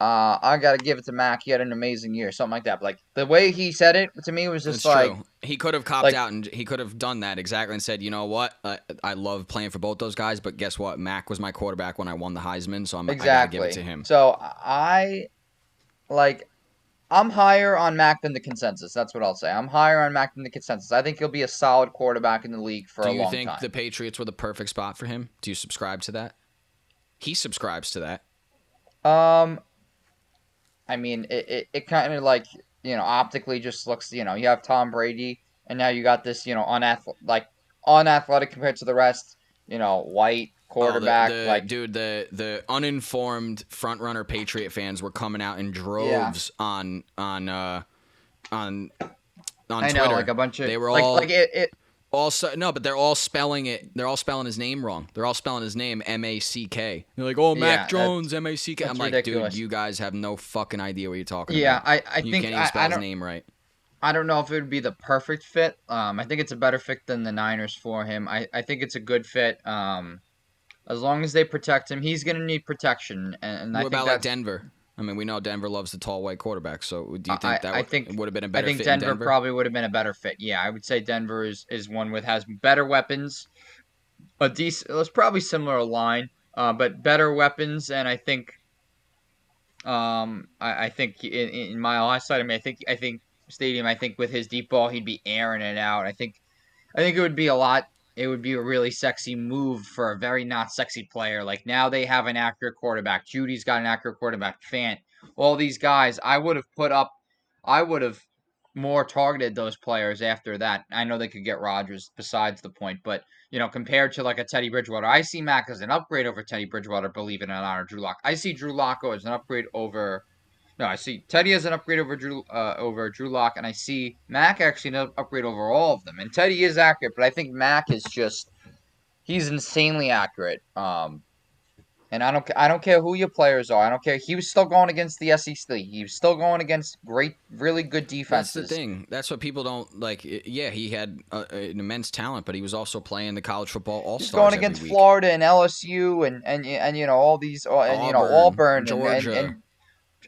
Speaker 2: uh, I gotta give it to Mac. He had an amazing year, something like that. But like the way he said it to me was just
Speaker 1: It's
Speaker 2: like,
Speaker 1: true. He could have copped
Speaker 2: like-
Speaker 1: out and he could have done that exactly and said, you know what, I, I love playing for both those guys, but guess what? Mac was my quarterback when I won the Heisman, so I'm I gotta
Speaker 2: exactly.
Speaker 1: give it to him.
Speaker 2: So I like. I'm higher on Mac than the consensus. That's what I'll say. I'm higher on Mac than the consensus. I think he'll be a solid quarterback in the league for
Speaker 1: Do
Speaker 2: a long time.
Speaker 1: Do you think the Patriots were the perfect spot for him? Do you subscribe to that? He subscribes to that.
Speaker 2: Um, I mean, it, it, it kind of like you know optically just looks you know you have Tom Brady and now you got this you know unath like unathletic compared to the rest you know white quarterback
Speaker 1: Oh, the, the,
Speaker 2: like
Speaker 1: dude, the the uninformed front runner Patriot fans were coming out in droves on on uh on on
Speaker 2: I know
Speaker 1: Twitter.
Speaker 2: like a bunch of
Speaker 1: They were
Speaker 2: like,
Speaker 1: all
Speaker 2: like it, it
Speaker 1: also no, but they're all spelling it. They're all spelling his name wrong. They're all spelling his name M A C K. They're like, oh, Mac
Speaker 2: that's-
Speaker 1: Jones, M A C K. I'm like,
Speaker 2: ridiculous.
Speaker 1: dude, you guys have no fucking idea what you're talking
Speaker 2: yeah
Speaker 1: about.
Speaker 2: Yeah, I I
Speaker 1: you
Speaker 2: think
Speaker 1: can't even
Speaker 2: I,
Speaker 1: spell
Speaker 2: I
Speaker 1: his
Speaker 2: don't
Speaker 1: name right.
Speaker 2: I don't know if it would be the perfect fit um I think it's a better fit than the Niners for him I I think it's a good fit um as long as they protect him he's gonna need protection and, and I
Speaker 1: What
Speaker 2: think
Speaker 1: about like Denver? I mean, we know Denver loves the tall white quarterback. So do you think
Speaker 2: I-
Speaker 1: that
Speaker 2: I
Speaker 1: would,
Speaker 2: think-
Speaker 1: would have been a
Speaker 2: I
Speaker 1: better
Speaker 2: think
Speaker 1: fit
Speaker 2: Denver,
Speaker 1: Denver?
Speaker 2: probably would have been a better fit. Yeah, I would say Denver is, is one with has better weapons, a decent. It's probably similar line, uh, but better weapons, and I think, um, I, I think in, in High side, I mean, I think I think Stadium, I think with his deep ball, he'd be airing it out. I think, I think it would be a lot
Speaker 3: it would be a really sexy move for a very not sexy player. Like now they have an accurate quarterback. Jeudy's got an accurate quarterback. Fant, all these guys. I would have put up. I would have more targeted those players after that. I know they could get Rodgers. Besides the point, but you know, compared to like a Teddy Bridgewater, I see Mac as an upgrade over Teddy Bridgewater. Believe it or not, or Drew Lock. I see Drew Lock as an upgrade over. No, I see Teddy as an upgrade over Drew uh, over Drew Lock, and I see Mac actually an upgrade over all of them. And Teddy is accurate, but I think Mac is just he's insanely accurate. Um, and I don't I don't care who your players are. I don't care. He was still going against the SEC. He was still going against great, really good defenses.
Speaker 1: That's the thing. That's what people don't like. Yeah, he had uh, an immense talent, but he was also playing the college football all stars.
Speaker 2: going against. Florida and LSU and and and you know all these uh, and you know
Speaker 1: Auburn,
Speaker 2: Auburn
Speaker 1: Georgia.
Speaker 2: and, and, and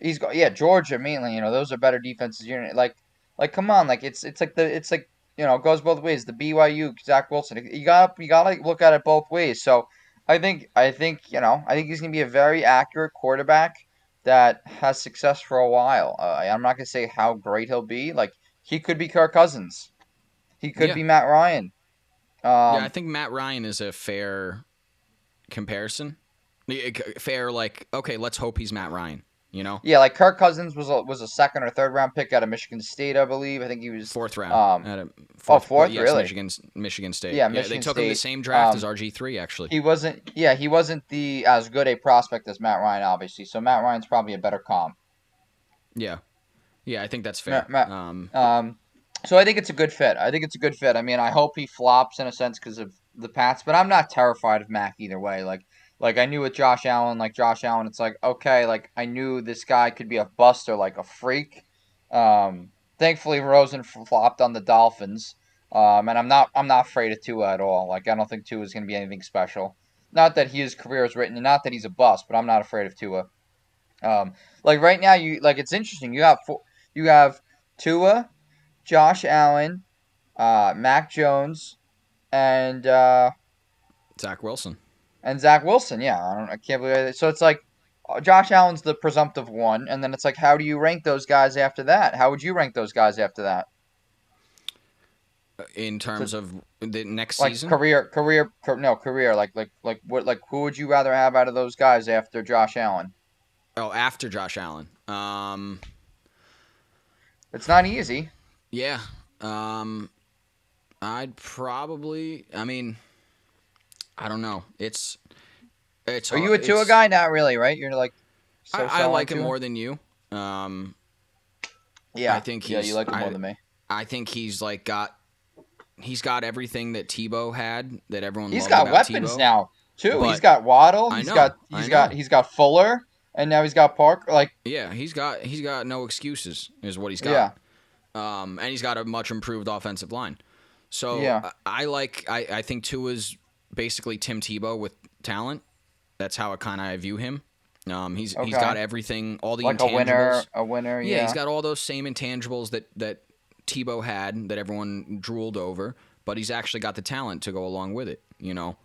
Speaker 2: he's got yeah Georgia mainly. You know those are better defenses. You know, like like come on, like it's it's like the it's like you know it goes both ways. The BYU Zach Wilson. You got you got to look at it both ways. So. I think I think you know I think he's gonna be a very accurate quarterback that has success for a while. Uh, I'm not gonna say how great he'll be. Like he could be Kirk Cousins, he could
Speaker 1: Yeah.
Speaker 2: be Matt Ryan. Um,
Speaker 1: yeah, I think Matt Ryan is a fair comparison. Fair, like okay, let's hope he's Matt Ryan. You know,
Speaker 2: yeah, like Kirk Cousins was a, was a second or third round pick out of Michigan State, I believe. I think he was.
Speaker 1: fourth round.
Speaker 2: Um,
Speaker 1: at a
Speaker 2: oh, fourth,
Speaker 1: yes,
Speaker 2: really?
Speaker 1: Michigan, Michigan State.
Speaker 2: Yeah,
Speaker 1: they
Speaker 2: Michigan
Speaker 1: took him the same draft
Speaker 2: Um,
Speaker 1: as RG three actually.
Speaker 2: He wasn't. Yeah, he wasn't the as good a prospect as Matt Ryan, obviously. So Matt Ryan's probably a better comp.
Speaker 1: yeah, yeah, I think that's fair.
Speaker 2: Matt- Matt-
Speaker 1: um,
Speaker 2: Um, so I think it's a good fit. I think it's a good fit. I mean, I hope he flops in a sense because of the Pats, but I'm not terrified of Mac either way. Like, like I knew with Josh Allen, like Josh Allen, it's like okay, like I knew this guy could be a bust or like a freak. Um, thankfully, Rosen flopped on the Dolphins, um, and I'm not I'm not afraid of Tua at all. Like I don't think Tua is going to be anything special. Not that his career is written, and not that he's a bust, but I'm not afraid of Tua. Um, like right now, you like it's interesting. You have four, you have Tua, Josh Allen, uh, Mac Jones, and uh,
Speaker 1: Zach Wilson.
Speaker 2: And Zach Wilson. Yeah, I don't. I can't believe it. So it's like uh, Josh Allen's the presumptive one, and then it's like, how do you rank those guys after that? How would you rank those guys after that?
Speaker 1: In terms of the next
Speaker 2: Like
Speaker 1: season,
Speaker 2: career, career, car- no career. Like like like what? Like who would you rather have out of those guys after Josh Allen?
Speaker 1: oh, after Josh Allen. Um,
Speaker 2: It's not easy.
Speaker 1: yeah. Um, I'd probably. I mean, I don't know. It's. It's.
Speaker 2: Are
Speaker 1: hard-
Speaker 2: you a Tua
Speaker 1: it's-
Speaker 2: guy? Not really, right? You're like.
Speaker 1: I, I like him more than you. Um,
Speaker 2: Yeah,
Speaker 1: I think
Speaker 2: yeah, you like him
Speaker 1: I-
Speaker 2: more than me.
Speaker 1: I think he's like got. He's got everything that Tebow had that everyone.
Speaker 2: He's got weapons
Speaker 1: Tebow.
Speaker 2: now too.
Speaker 1: But-
Speaker 2: he's got Waddle.
Speaker 1: I
Speaker 2: He's
Speaker 1: know,
Speaker 2: got he's got he's got Fuller, and now he's got Parker. Like
Speaker 1: Yeah, he's got he's got no excuses is what he's got.
Speaker 2: yeah,
Speaker 1: Um, and he's got a much improved offensive line. So
Speaker 2: Yeah.
Speaker 1: I, I like I, I think Tua's basically Tim Tebow with talent. That's how I kind of view him. Um, he's he's
Speaker 2: Okay.
Speaker 1: got everything, all the
Speaker 2: like a
Speaker 1: intangibles.
Speaker 2: winner, a winner.
Speaker 1: Yeah,
Speaker 2: Yeah,
Speaker 1: he's got all those same intangibles that that Tebow had that everyone drooled over, but he's actually got the talent to go along with it. You know,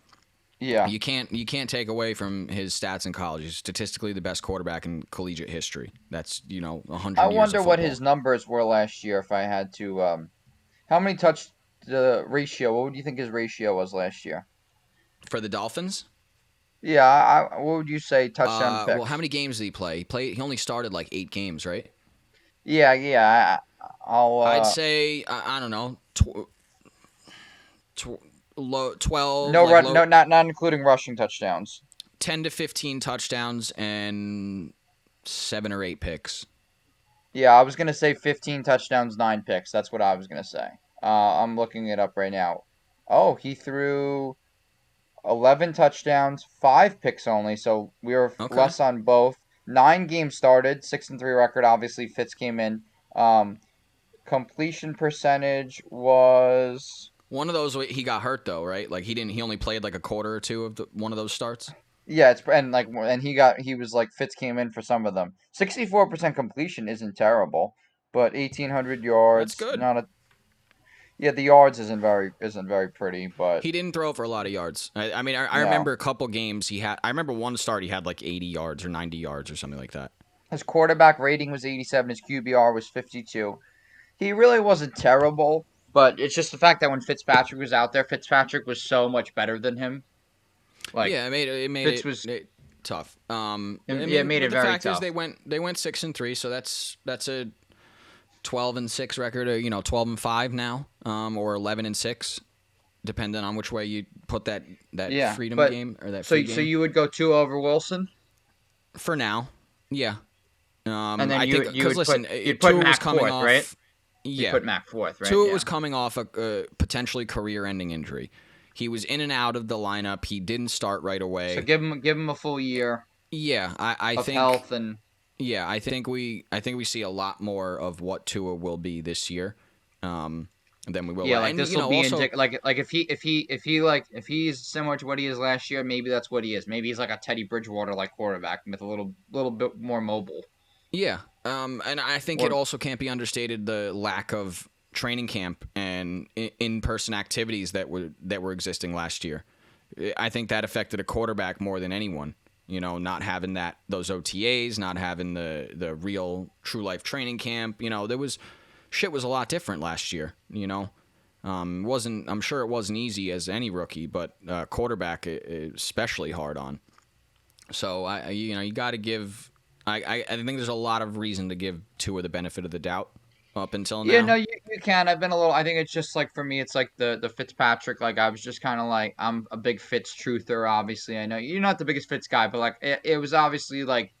Speaker 2: yeah.
Speaker 1: you can't you can't take away from his stats in college. He's statistically the best quarterback in collegiate history. That's you know a hundred.
Speaker 2: I wonder what his numbers were last year. If I had to, um, how many touch the ratio? What would you think his ratio was last year?
Speaker 1: For the Dolphins.
Speaker 2: Yeah, I, what would you say touchdown
Speaker 1: Uh,
Speaker 2: picks?
Speaker 1: well, how many games did he play? He played. He only started like eight games, right?
Speaker 2: Yeah, yeah. I, I'll. Uh,
Speaker 1: I'd say I, I don't know, tw- tw- low, twelve.
Speaker 2: no,
Speaker 1: like
Speaker 2: ru-
Speaker 1: low-
Speaker 2: no, not not including rushing touchdowns.
Speaker 1: ten to fifteen touchdowns and seven or eight picks.
Speaker 2: Yeah, I was gonna say 15 touchdowns, nine picks. That's what I was gonna say. Uh, I'm looking it up right now. Oh, he threw 11 touchdowns, five picks only. So we were
Speaker 1: Okay.
Speaker 2: less on both. Nine games started, six and three record. Obviously, Fitz came in. Um, completion percentage was
Speaker 1: One of those he got hurt though, right? Like he didn't. He only played like a quarter or two of the, one of those starts.
Speaker 2: yeah, it's and like and he got he was like Fitz came in for some of them. 64% completion isn't terrible, but 1800 yards.
Speaker 1: good.
Speaker 2: Not a yeah, the yards isn't very isn't very pretty, but
Speaker 1: He didn't throw for a lot of yards. I, I mean, I, I
Speaker 2: No.
Speaker 1: remember a couple games he had. I remember one start he had like eighty yards or ninety yards or something like that.
Speaker 2: his quarterback rating was 87. His QBR was 52. He really wasn't terrible. But it's just the fact that when Fitzpatrick was out there, Fitzpatrick was so much better than him. Like
Speaker 1: yeah, it made it, it made
Speaker 2: Fitz
Speaker 1: it,
Speaker 2: was-
Speaker 1: it tough. Um,
Speaker 2: It-
Speaker 1: I
Speaker 2: yeah,
Speaker 1: mean,
Speaker 2: it made it
Speaker 1: the
Speaker 2: very
Speaker 1: fact is they went they went six and three, so that's that's a twelve and six record, or you know, twelve and five now, um, or eleven and six, depending on which way you put that that
Speaker 2: Yeah,
Speaker 1: freedom
Speaker 2: but-
Speaker 1: game or that
Speaker 2: so, so you would go two over Wilson,
Speaker 1: for now, yeah. Um,
Speaker 2: And then
Speaker 1: I
Speaker 2: you
Speaker 1: think because listen,
Speaker 2: put-
Speaker 1: it-
Speaker 2: you'd put
Speaker 1: was
Speaker 2: Mac
Speaker 1: coming
Speaker 2: fourth,
Speaker 1: off,
Speaker 2: right?
Speaker 1: Yeah,
Speaker 2: you put Mac fourth, right?
Speaker 1: Tua
Speaker 2: yeah.
Speaker 1: was coming off a, a potentially career-ending injury. He was in and out of the lineup. He didn't start right away.
Speaker 2: so give him give him a full year
Speaker 1: yeah, I, I
Speaker 2: of
Speaker 1: think.
Speaker 2: health and
Speaker 1: Yeah, I think we I think we see a lot more of what Tua will be this year, um, than we will.
Speaker 2: yeah, like this
Speaker 1: you
Speaker 2: will
Speaker 1: know,
Speaker 2: be
Speaker 1: also,
Speaker 2: indic- like like if he if he if he like if he's similar to what he is last year, maybe that's what he is. Maybe he's like a Teddy Bridgewater like quarterback with a little little bit more mobile.
Speaker 1: Yeah, um, and I think it also can't be understated the lack of training camp and in person activities that were that were existing last year. I think that affected a quarterback more than anyone. You know, not having that those OTAs, not having the the real true life training camp. You know, there was shit was a lot different last year. You know, um, wasn't I'm sure it wasn't easy as any rookie, but uh, quarterback especially hard on. So I- you know, you got to give. I, I, I think there's a lot of reason to give Tua the benefit of the doubt up until now.
Speaker 2: Yeah, no, you, you can. I've been a little. I think it's just like for me, it's like the the Fitzpatrick. Like I was just kind of like I'm a big Fitz truther. Obviously, I know you're not the biggest Fitz guy, but like it, it was obviously like,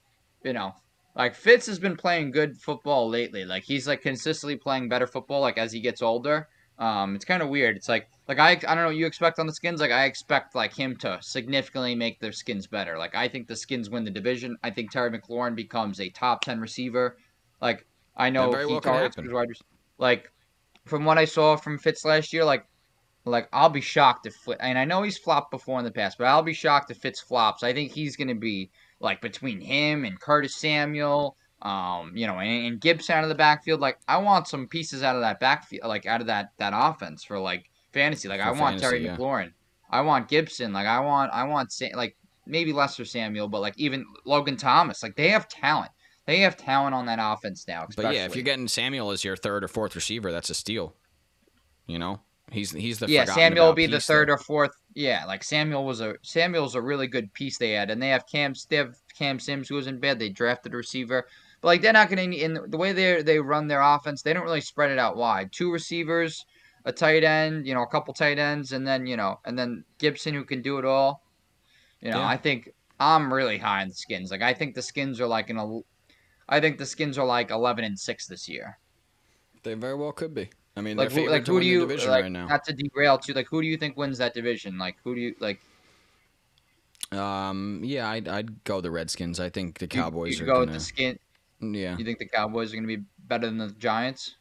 Speaker 2: you know, like Fitz has been playing good football lately. Like he's like consistently playing better football. Like as he gets older, um, it's kind of weird. It's like like I I don't know what you expect on the Skins. Like I expect like him to significantly make their Skins better. Like I think the Skins win the division. I think Terry McLaurin becomes a top ten receiver. Like I know he
Speaker 1: well
Speaker 2: targets wide like from what I saw from Fitz last year, like like I'll be shocked if and I know he's flopped before in the past, but I'll be shocked if Fitz flops. I think he's gonna be like between him and Curtis Samuel, um, you know, and, and Gibson out of the backfield. Like I want some pieces out of that backfield, like out of that that offense for like fantasy. Like
Speaker 1: For
Speaker 2: I want Terry
Speaker 1: yeah.
Speaker 2: McLaurin, I want Gibson, like I want I want Sa- like maybe Lester Samuel, but like even Logan Thomas. Like they have talent. They have talent on that offense now.
Speaker 1: but yeah, if you're getting Samuel as your third or fourth receiver, that's a steal. You know, he's he's the
Speaker 2: yeah, Samuel will be the third
Speaker 1: there.
Speaker 2: or fourth. Yeah, like Samuel was a Samuel's a really good piece they had, and they have Cam they have Cam Sims who wasn't bad. They drafted a receiver, but like they're not going to in the way they they run their offense. They don't really spread it out wide. Two receivers, a tight end, you know, a couple tight ends, and then you know, and then Gibson who can do it all. You know,
Speaker 1: Yeah.
Speaker 2: I think I'm really high on the Skins. Like I think the Skins are like an. I think the Skins are like 11 and six this year.
Speaker 1: They very well could be. I mean,
Speaker 2: Like who, like
Speaker 1: to
Speaker 2: who do you
Speaker 1: division
Speaker 2: like?
Speaker 1: right now.
Speaker 2: Not to derail too. Like who do you think wins that division? Like who do you like?
Speaker 1: Um, yeah, I'd, I'd go the Redskins. I think the Cowboys
Speaker 2: you
Speaker 1: are
Speaker 2: go
Speaker 1: gonna.
Speaker 2: with the skin.
Speaker 1: Yeah,
Speaker 2: You think the Cowboys are going to be better than the Giants?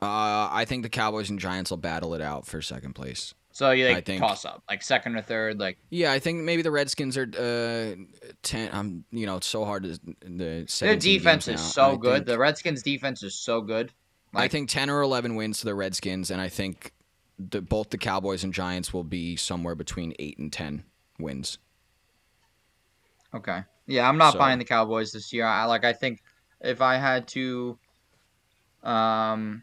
Speaker 1: uh, I think the Cowboys and Giants will battle it out for second place.
Speaker 2: So you like
Speaker 1: think-
Speaker 2: toss up, like second or third, like
Speaker 1: Yeah, I think maybe the Redskins are uh, ten. Um, you know, it's so hard to the.
Speaker 2: their defense is so
Speaker 1: I
Speaker 2: good.
Speaker 1: think-
Speaker 2: the Redskins defense is so good.
Speaker 1: I think ten or eleven wins to the Redskins, and I think the, both the Cowboys and Giants will be somewhere between eight and ten wins.
Speaker 2: Okay, yeah, I'm not
Speaker 1: So-
Speaker 2: buying the Cowboys this year. I like. I think if I had to, um,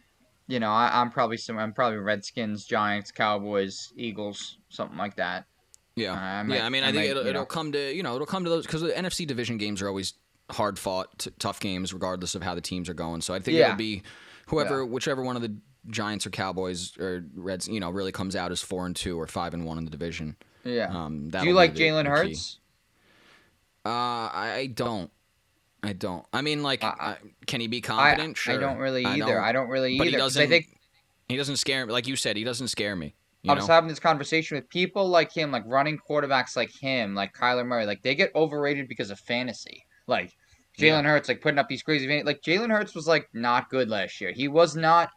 Speaker 2: you know, I, I'm probably some. I'm probably Redskins, Giants, Cowboys, Eagles, something like that.
Speaker 1: Yeah,
Speaker 2: I might-
Speaker 1: yeah. I mean, I,
Speaker 2: I
Speaker 1: think
Speaker 2: might,
Speaker 1: it'll, it'll
Speaker 2: know.
Speaker 1: come to you know it'll come to those because the NFC division games are always hard fought, t- tough games, regardless of how the teams are going. So I think
Speaker 2: Yeah.
Speaker 1: it'll be whoever, whichever one of the Giants or Cowboys or Reds, you know, really comes out as four and two or five and one in the division.
Speaker 2: Yeah.
Speaker 1: Um,
Speaker 2: do you like Jalen. Hurts?
Speaker 1: Uh, I don't. I don't. I mean, like,
Speaker 2: I-
Speaker 1: can he be
Speaker 2: I,
Speaker 1: sure.
Speaker 2: I don't really
Speaker 1: I
Speaker 2: either. I don't, really
Speaker 1: but
Speaker 2: either.
Speaker 1: he doesn't.
Speaker 2: I think
Speaker 1: he doesn't scare me. Like you said, he doesn't scare me. You
Speaker 2: I
Speaker 1: know?
Speaker 2: was having this conversation with people like him, like running quarterbacks like him, like Kyler Murray. Like they get overrated because of fantasy. Like Jalen Hurts, like putting up these crazy. Like Jalen Hurts was like not good last year. He was not.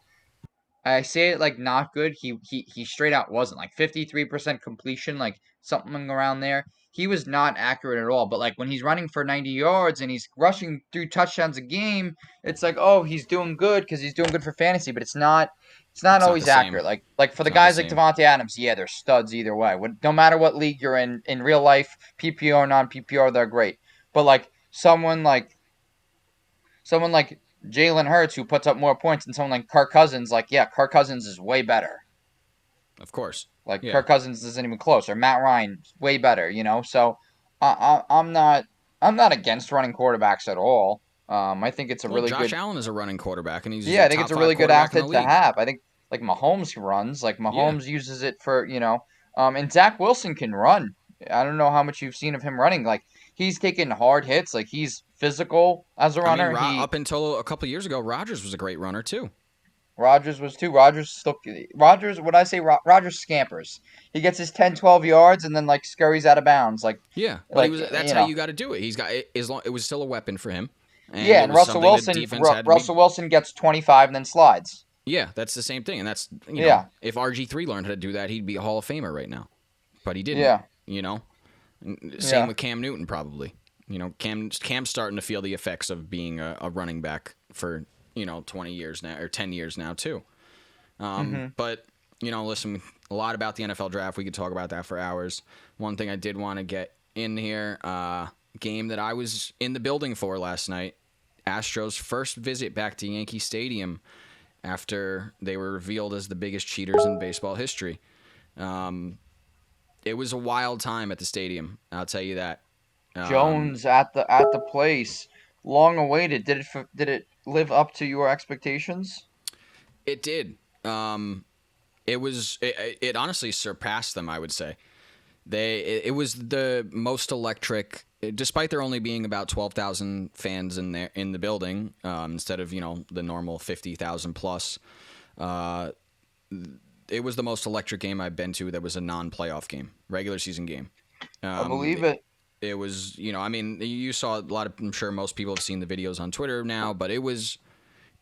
Speaker 2: I say it like not good. He he he straight out wasn't like fifty three percent completion, like something around there. He was not accurate at all. But like when he's running for ninety yards and he's rushing through touchdowns a game, it's like oh he's doing good because he's doing good for fantasy. But it's not. It's not
Speaker 1: It's not
Speaker 2: always
Speaker 1: the same.
Speaker 2: accurate. Like like for the
Speaker 1: It's the
Speaker 2: guys like
Speaker 1: same.
Speaker 2: Davante Adams, yeah, they're studs either way. When, no matter what league you're in, in real life, PPR, non PPR, they're great. But like someone like someone like Jalen Hurts, who puts up more points than someone like Kirk Cousins, like yeah, Kirk Cousins is way better.
Speaker 1: Of course.
Speaker 2: Like
Speaker 1: Yeah.
Speaker 2: Kirk Cousins isn't even close, or Matt Ryan way better. You know, so I, I, I'm not I'm not against running quarterbacks at all. Um, I think it's a
Speaker 1: Well,
Speaker 2: really
Speaker 1: Josh
Speaker 2: good.
Speaker 1: Allen is a running quarterback, and he's
Speaker 2: Yeah, I think it's a really good asset to have. I think like Mahomes runs, like Mahomes uses it for you know, um, and Zach Wilson can run. I don't know how much you've seen of him running. Like he's taking hard hits. Like he's physical as a runner.
Speaker 1: mean, Ro-
Speaker 2: he,
Speaker 1: up until a couple years ago, Rodgers was a great runner too.
Speaker 2: Rodgers was too. Rodgers still. Rodgers, what I say, Ro- Rodgers scampers. He gets his 10, 12 yards and then like scurries out of bounds. Like
Speaker 1: Yeah, but
Speaker 2: Like,
Speaker 1: he was, uh, that's
Speaker 2: you
Speaker 1: how
Speaker 2: know.
Speaker 1: you got to do it. He's got it, as long it was still a weapon for him. And
Speaker 2: yeah, and Russell Wilson. Ru- Russell Wilson gets twenty five and then slides.
Speaker 1: Yeah, that's the same thing, and that's you know,
Speaker 2: Yeah.
Speaker 1: if RG three learned how to do that, he'd be a Hall of Famer right now, but he didn't.
Speaker 2: Yeah.
Speaker 1: you know, same
Speaker 2: Yeah.
Speaker 1: with Cam Newton probably. You know, Cam Cam's starting to feel the effects of being a, a running back for you know twenty years now or ten years now too. Um,
Speaker 2: Mhm.
Speaker 1: But you know, listen, a lot about the NFL draft. We could talk about that for hours. One thing I did want to get in here, uh, game that I was in the building for last night. Astros' first visit back to Yankee Stadium after they were revealed as the biggest cheaters in baseball history. Um, it was a wild time at the stadium. I'll tell you that. Um,
Speaker 2: Jones at the at the place, long awaited. Did it f- did it live up to your expectations?
Speaker 1: It did. Um, it was. It, it honestly surpassed them. I would say. They. It, it was the most electric, despite there only being about twelve thousand fans in there in the building, um, instead of you know the normal fifty thousand plus. Uh, it was the most electric game I've been to. That was a non-playoff game, regular season game.
Speaker 2: I
Speaker 1: Um,
Speaker 2: believe it.
Speaker 1: It was you know i mean you saw a lot of i'm sure most people have seen the videos on twitter now but it was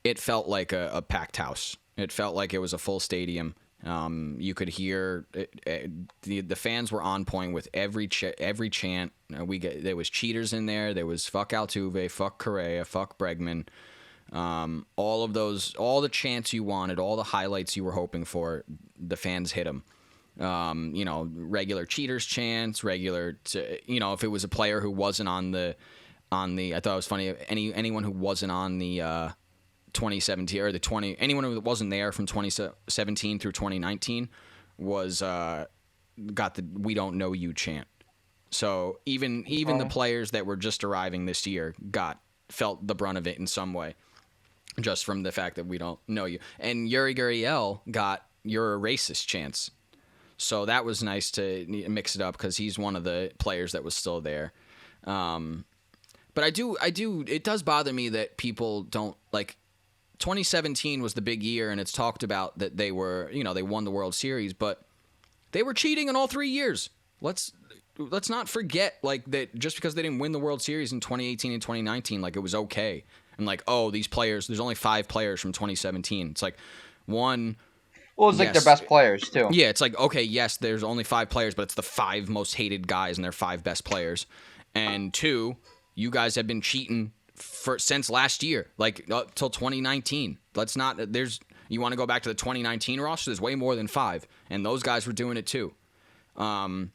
Speaker 1: it felt like a, a packed house. It felt like it was a full stadium. Um, you could hear it, it, the the fans were on point with every ch- every chant. Uh, we get there was cheaters in there. There was fuck Altuve fuck Correa fuck Bregman. Um, all of those all the chants you wanted all the highlights you were hoping for the fans hit them um, you know, regular cheaters chance, regular, t- you know, if it was a player who wasn't on the, on the, I thought it was funny. Any anyone who wasn't on the uh, 2017 or the 20, anyone who wasn't there from 2017 through 2019 was uh, got the "We don't know you" chant. So even even the players that were just arriving this year got felt the brunt of it in some way, just from the fact that we don't know you. And Yuli Gurriel got "You're a racist" chants. So that was nice to mix it up because he's one of the players that was still there. Um, but I do, I do, it does bother me that people don't like. 2017 was the big year, and it's talked about that they were, you know, they won the World Series, but they were cheating in all three years. Let's let's not forget like that just because they didn't win the World Series in 2018 and 2019, like it was okay. And like, oh, these players, there's only five players from 2017. It's like one
Speaker 2: Well, it's like
Speaker 1: yes.
Speaker 2: their best players too.
Speaker 1: yeah, it's like okay, yes, there's only five players, but it's the five most hated guys and they're five best players. And two, you guys have been cheating for since last year, like up till 2019. Let's not. There's you want to go back to the 2019 roster. There's way more than five, and those guys were doing it too. Um,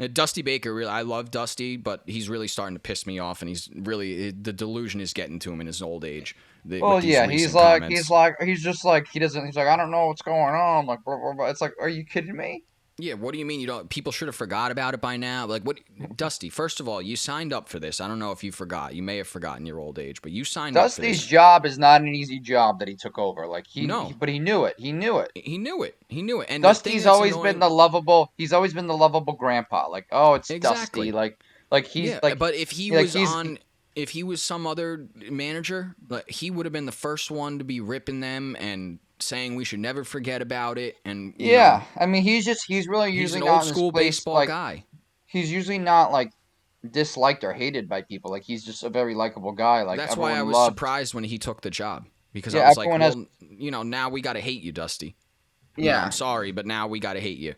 Speaker 1: uh, Dusty Baker, really, I love Dusty, but he's really starting to piss me off, and he's really the delusion is getting to him in his old age. The-
Speaker 2: Well, yeah, he's like,
Speaker 1: comments.
Speaker 2: he's like, he's just like, he doesn't, he's like, I don't know what's going on. Like, blah, blah, blah. it's like, are you kidding me?
Speaker 1: Yeah, what do you mean you don't? People should have forgot about it by now. Like, what, Dusty? First of all, you signed up for this. I don't know if you forgot. You may have forgotten your old age, but you signed up for
Speaker 2: Dusty's job is not an easy job that he took over. Like, he,
Speaker 1: No.
Speaker 2: he- but he knew it. He knew it.
Speaker 1: He knew it. He knew it. And
Speaker 2: Dusty's always
Speaker 1: annoying-
Speaker 2: been the lovable. He's always been the lovable grandpa. Like, oh, it's
Speaker 1: Exactly.
Speaker 2: Dusty. Like, like he's
Speaker 1: yeah,
Speaker 2: like,
Speaker 1: but if he
Speaker 2: like,
Speaker 1: was on, if he was some other manager, like he would have been the first one to be ripping them and saying we should never forget about it. And
Speaker 2: yeah.
Speaker 1: know,
Speaker 2: I mean, he's just he's really
Speaker 1: he's
Speaker 2: usually
Speaker 1: an old school
Speaker 2: place,
Speaker 1: baseball
Speaker 2: like,
Speaker 1: guy.
Speaker 2: He's usually not like disliked or hated by people. Like, he's just a very likable guy. Like,
Speaker 1: That's why I was
Speaker 2: loved.
Speaker 1: surprised when he took the job because
Speaker 2: Yeah,
Speaker 1: I was like,
Speaker 2: everyone has-
Speaker 1: you know, now we got to hate you, Dusty. You know,
Speaker 2: Yeah.
Speaker 1: I'm sorry, but now we got to hate you.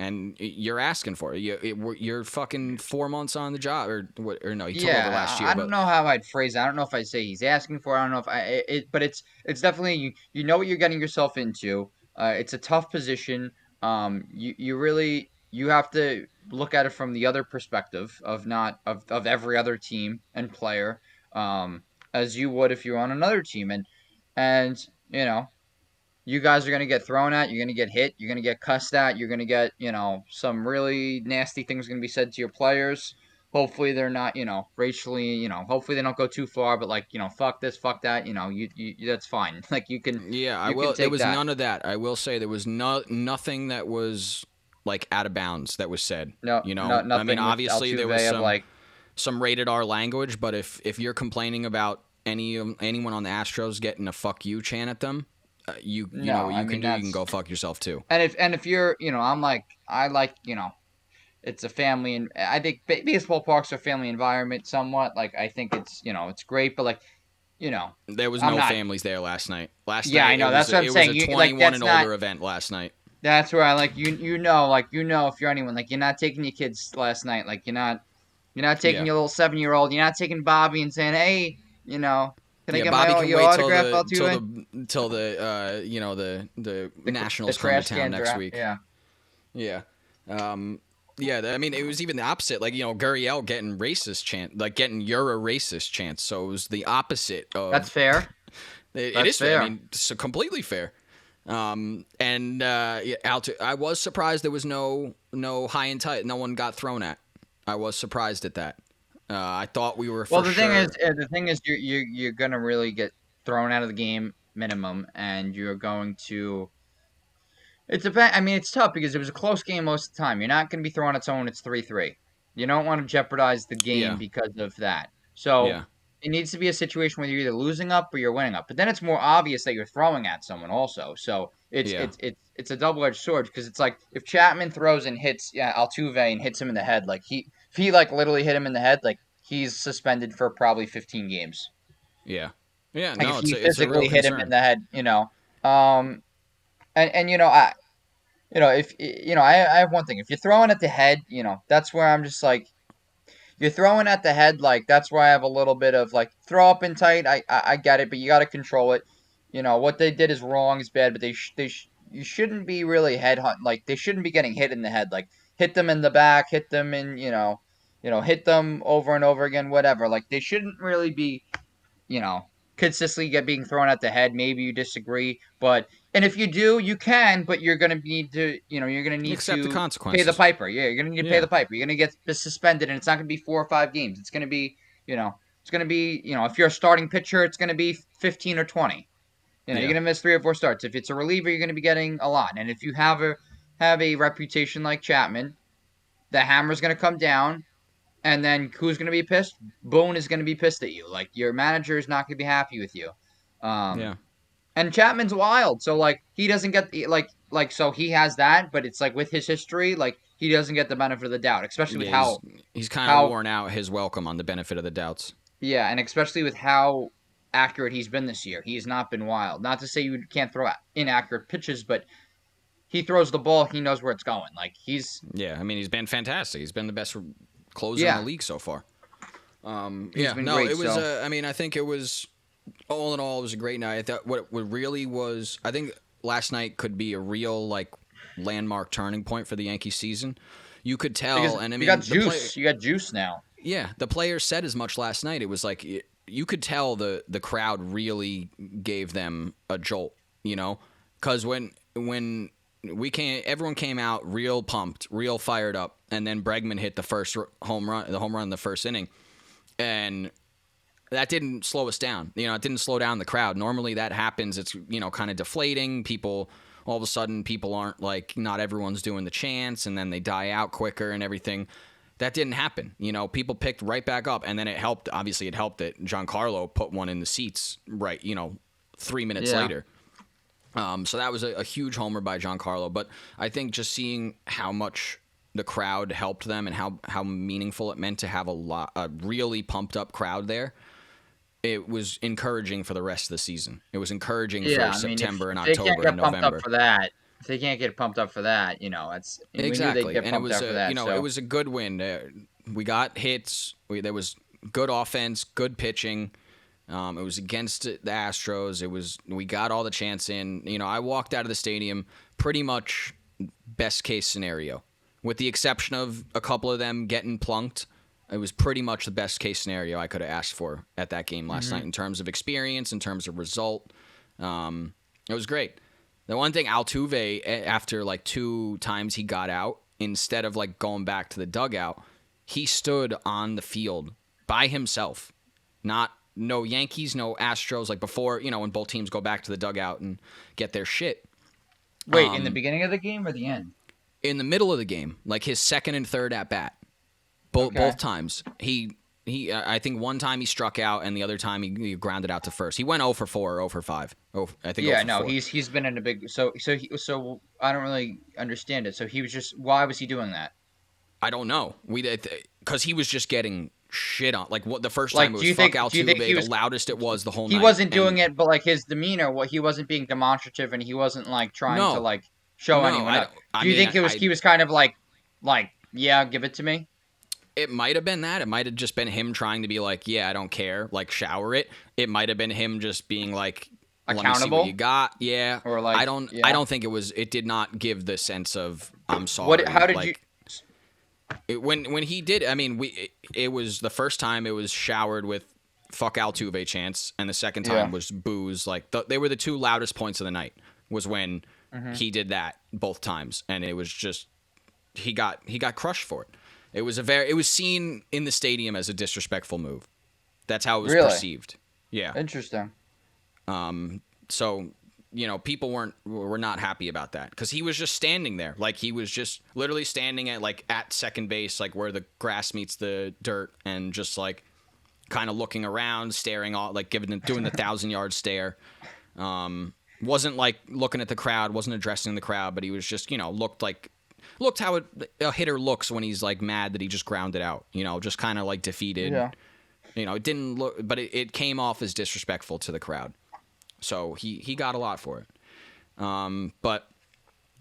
Speaker 1: And you're asking for it. You, You're fucking four months on the job, or what? Or no, he took
Speaker 3: yeah,
Speaker 1: last year.
Speaker 3: I don't know how I'd phrase. it. I don't know if I'd say he's asking for. it. I don't know if I. It, it- but it's it's definitely you. You know what you're getting yourself into. Uh, it's a tough position. Um, you you really you have to look at it from the other perspective of not of, of every other team and player. Um,
Speaker 2: as you would if you were on another team, and and you know, you guys are gonna get thrown at, you're gonna get hit, you're gonna get cussed at, you're gonna get you know some really nasty things gonna be said to your players. Hopefully they're not you know racially you know hopefully they don't go too far, but like you know fuck this fuck that you know you, you that's fine [laughs] like you can
Speaker 1: Yeah, I
Speaker 2: You can
Speaker 1: will. There was
Speaker 2: that.
Speaker 1: none of that. I will say there was no nothing that was like out of bounds that was said.
Speaker 2: no
Speaker 1: You know,
Speaker 2: no,
Speaker 1: I mean, obviously there was some
Speaker 2: like
Speaker 1: some rated R language, but if if you're complaining about any anyone on the Astros getting a "fuck you" chant at them, Uh, you you
Speaker 2: No,
Speaker 1: know what you
Speaker 2: I
Speaker 1: can
Speaker 2: mean,
Speaker 1: do. You can go fuck yourself too.
Speaker 2: And if and if you're, you know, I'm like I like, you know, it's a family and I think baseball parks are family environment somewhat. Like I think it's, you know, it's great, but like, you know,
Speaker 1: There was
Speaker 2: I'm
Speaker 1: no
Speaker 2: not-
Speaker 1: families there last night. Last
Speaker 2: Yeah,
Speaker 1: night,
Speaker 2: I know, that's
Speaker 1: was,
Speaker 2: what
Speaker 1: a-
Speaker 2: I'm
Speaker 1: it
Speaker 2: saying.
Speaker 1: was a
Speaker 2: You- like,
Speaker 1: 21 and
Speaker 2: not-
Speaker 1: older event last night.
Speaker 2: that's where I like you you know, like you know if you're anyone, like you're not taking your kids last night, like you're not you're not taking
Speaker 1: Yeah.
Speaker 2: your little seven year old, you're not taking Bobby and saying, Hey, you know, can I
Speaker 1: yeah,
Speaker 2: get
Speaker 1: Bobby
Speaker 2: my
Speaker 1: can
Speaker 2: your
Speaker 1: wait
Speaker 2: autograph
Speaker 1: till the, till the till the uh, you know the the,
Speaker 2: The-
Speaker 1: Nationals
Speaker 2: the
Speaker 1: come to town next
Speaker 2: draft,
Speaker 1: week.
Speaker 2: Yeah.
Speaker 1: Yeah. Um, yeah, I mean, it was even the opposite. Like, you know, Gurriel getting racist chant, like getting you're a racist chant. So it was the opposite of.
Speaker 2: That's fair. [laughs]
Speaker 1: it, it
Speaker 2: that's
Speaker 1: is fair. I mean, it's completely fair. Um, and uh, yeah, Altu- I was surprised there was no no high and tight. No one got thrown at. I was surprised at that. Uh, I thought we were.
Speaker 2: Well, the thing
Speaker 1: sure-
Speaker 2: is, uh, the thing is, you're you're you're gonna really get thrown out of the game minimum, and you're going to. It's a. I mean, it's tough because it was a close game most of the time. You're not gonna be thrown at someone. It's three three. You don't want to jeopardize the game
Speaker 1: Yeah.
Speaker 2: because of that. So
Speaker 1: yeah,
Speaker 2: it needs to be a situation where you're either losing up or you're winning up. But then it's more obvious that you're throwing at someone also. So it's
Speaker 1: Yeah.
Speaker 2: it's it's it's a double edged sword because it's like if Chapman throws and hits yeah, Altuve and hits him in the head, like he if he like literally hit him in the head, like he's suspended for probably 15 games.
Speaker 1: yeah, yeah.
Speaker 2: Like
Speaker 1: No,
Speaker 2: if
Speaker 1: it's
Speaker 2: he
Speaker 1: a, it's
Speaker 2: physically hit him in the head, you know. Um, and and you know I, you know if you know I I have one thing. If you're throwing at the head, you know that's where I'm just like. You're throwing at the head, like that's where I have a little bit of like throw up and tight. I I, I get it, but you got to control it. You know what they did is wrong, is bad, but they sh- they sh- you shouldn't be really head hunt like they shouldn't be getting hit in the head. Like hit them in the back, hit them in you know, you know hit them over and over again, whatever. Like they shouldn't really be, you know, consistently get being thrown at the head. Maybe you disagree, but and if you do, you can, but you're gonna need to, you know, you're gonna need
Speaker 1: Accept
Speaker 2: to
Speaker 1: the consequences.
Speaker 2: pay the piper. Yeah, you're gonna need to pay the piper. You're gonna get suspended, and it's not gonna be four or five games. It's gonna be, you know, it's gonna be, you know, if you're a starting pitcher, it's gonna be 15 or 20. You know,
Speaker 1: Yeah.
Speaker 2: you're gonna miss three or four starts. If it's a reliever, you're gonna be getting a lot. And if you have a have a reputation like Chapman, the hammer's gonna come down, and then who's gonna be pissed? Boone is gonna be pissed at you. Like your manager is not gonna be happy with you. Um,
Speaker 1: Yeah.
Speaker 2: and Chapman's wild, so like he doesn't get the like like so he has that, but it's like with his history, like he doesn't get the benefit of the doubt, especially with
Speaker 1: Yeah,
Speaker 2: how
Speaker 1: he's, he's kind of worn out his welcome on the benefit of the doubts.
Speaker 2: yeah, and especially with how accurate he's been this year. He has not been wild. Not to say you can't throw inaccurate pitches, but he throws the ball, he knows where it's going. Like he's
Speaker 1: Yeah, I mean he's been fantastic. He's been the best closer
Speaker 2: Yeah.
Speaker 1: in the league so far. Um,
Speaker 2: He's
Speaker 1: yeah, no,
Speaker 2: great,
Speaker 1: it was.
Speaker 2: so-
Speaker 1: Uh, I mean, I think it was all in all, it was a great night. I thought what what really was. I think last night could be a real like landmark turning point for the Yankee season. You could tell,
Speaker 2: because
Speaker 1: and I mean,
Speaker 2: you got
Speaker 1: the play-
Speaker 2: juice. you got juice now.
Speaker 1: yeah, the players said as much last night. It was like you could tell the the crowd really gave them a jolt, you know, because when when we came, everyone came out real pumped, real fired up, and then Bregman hit the first home run, the home run in the first inning, and that didn't slow us down. You know, it didn't slow down the crowd. Normally that happens. It's you know kind of deflating. People all of a sudden people aren't like not everyone's doing the chants, and then they die out quicker and everything. That didn't happen. You know, people picked right back up, and then it helped. Obviously, it helped that Giancarlo put one in the seats right. You know, three minutes
Speaker 2: Yeah.
Speaker 1: later. Um, so that was a, a huge homer by Giancarlo. But I think just seeing how much the crowd helped them and how how meaningful it meant to have a lot a really pumped up crowd there. It was encouraging for the rest of the season. It was encouraging
Speaker 2: Yeah,
Speaker 1: for
Speaker 2: I mean,
Speaker 1: September and
Speaker 2: they can't
Speaker 1: October
Speaker 2: get
Speaker 1: and
Speaker 2: pumped
Speaker 1: November.
Speaker 2: up for that. If they can't get pumped up for that, you know, it's
Speaker 1: exactly, and it was a,
Speaker 2: that.
Speaker 1: you know
Speaker 2: so.
Speaker 1: it was a good win. Uh, we got hits. We, there was good offense, good pitching. Um, it was against the Astros. It was we got all the chance in. You know, I walked out of the stadium pretty much best case scenario, with the exception of a couple of them getting plunked. It was pretty much the best case scenario I could have asked for at that game last night in terms of experience, in terms of result. Um, it was great. The one thing Altuve, after like two times he got out, instead of like going back to the dugout, he stood on the field by himself. Not no Yankees, no Astros. Like before, you know, when both teams go back to the dugout and get their shit
Speaker 3: Wait, in the
Speaker 1: Um,
Speaker 3: beginning of the game or the end?
Speaker 1: in the middle of the game, like his second and third at bat, both
Speaker 3: Okay.
Speaker 1: both times he he uh, I think one time he struck out and the other time he, he grounded out to first. He went 0 for 4 or 0 for 5. Oh, I think 0
Speaker 3: Yeah, no,
Speaker 1: 4.
Speaker 3: he's he's been in a big so so he so I don't really understand it. So he was just why was he doing that?
Speaker 1: I don't know. We because he was just getting shit on. Like what the first
Speaker 3: Like,
Speaker 1: time it
Speaker 3: do you
Speaker 1: was fuck
Speaker 3: think- do you think
Speaker 1: Altuve,
Speaker 3: he was-
Speaker 1: the loudest it was the whole
Speaker 3: He
Speaker 1: night.
Speaker 3: wasn't doing
Speaker 1: And-
Speaker 3: it, but like his demeanor, what he wasn't being demonstrative, and he wasn't like trying
Speaker 1: No.
Speaker 3: to like show
Speaker 1: No,
Speaker 3: anyone.
Speaker 1: I
Speaker 3: up.
Speaker 1: I
Speaker 3: Do you
Speaker 1: mean,
Speaker 3: think it was
Speaker 1: I-
Speaker 3: he was kind of like like yeah, give it to me?
Speaker 1: It might have been that. It might have just been him trying to be like, yeah, I don't care, like shower it. It might have been him just being like, let me see
Speaker 3: Accountable?
Speaker 1: what you got. Yeah.
Speaker 3: Or like
Speaker 1: I don't.
Speaker 3: yeah.
Speaker 1: I don't think it was. It did not give the sense of I'm sorry.
Speaker 3: What? How did
Speaker 1: like,
Speaker 3: you?
Speaker 1: It, when when he did, I mean, we it, it was the first time it was showered with fuck Altuve chants, and the second time
Speaker 2: Yeah.
Speaker 1: was booze. Like the, they were the two loudest points of the night. Was when
Speaker 3: Mm-hmm.
Speaker 1: he did that both times, and it was just he got he got crushed for it. It was a very it was seen in the stadium as a disrespectful move. That's how it was
Speaker 2: Really?
Speaker 1: perceived. Yeah.
Speaker 2: Interesting.
Speaker 1: Um, so you know, people weren't were not happy about that because he was just standing there, like he was just literally standing at like at second base, like where the grass meets the dirt, and just like kind of looking around, staring off, like giving doing the thousand yard stare. Um, wasn't like looking at the crowd, wasn't addressing the crowd, but he was just you know looked like looked how it, a hitter looks when he's like mad that he just grounded out, you know, just kind of like defeated.
Speaker 2: Yeah.
Speaker 1: You know, it didn't look, but it, it came off as disrespectful to the crowd. So he he got a lot for it. Um, but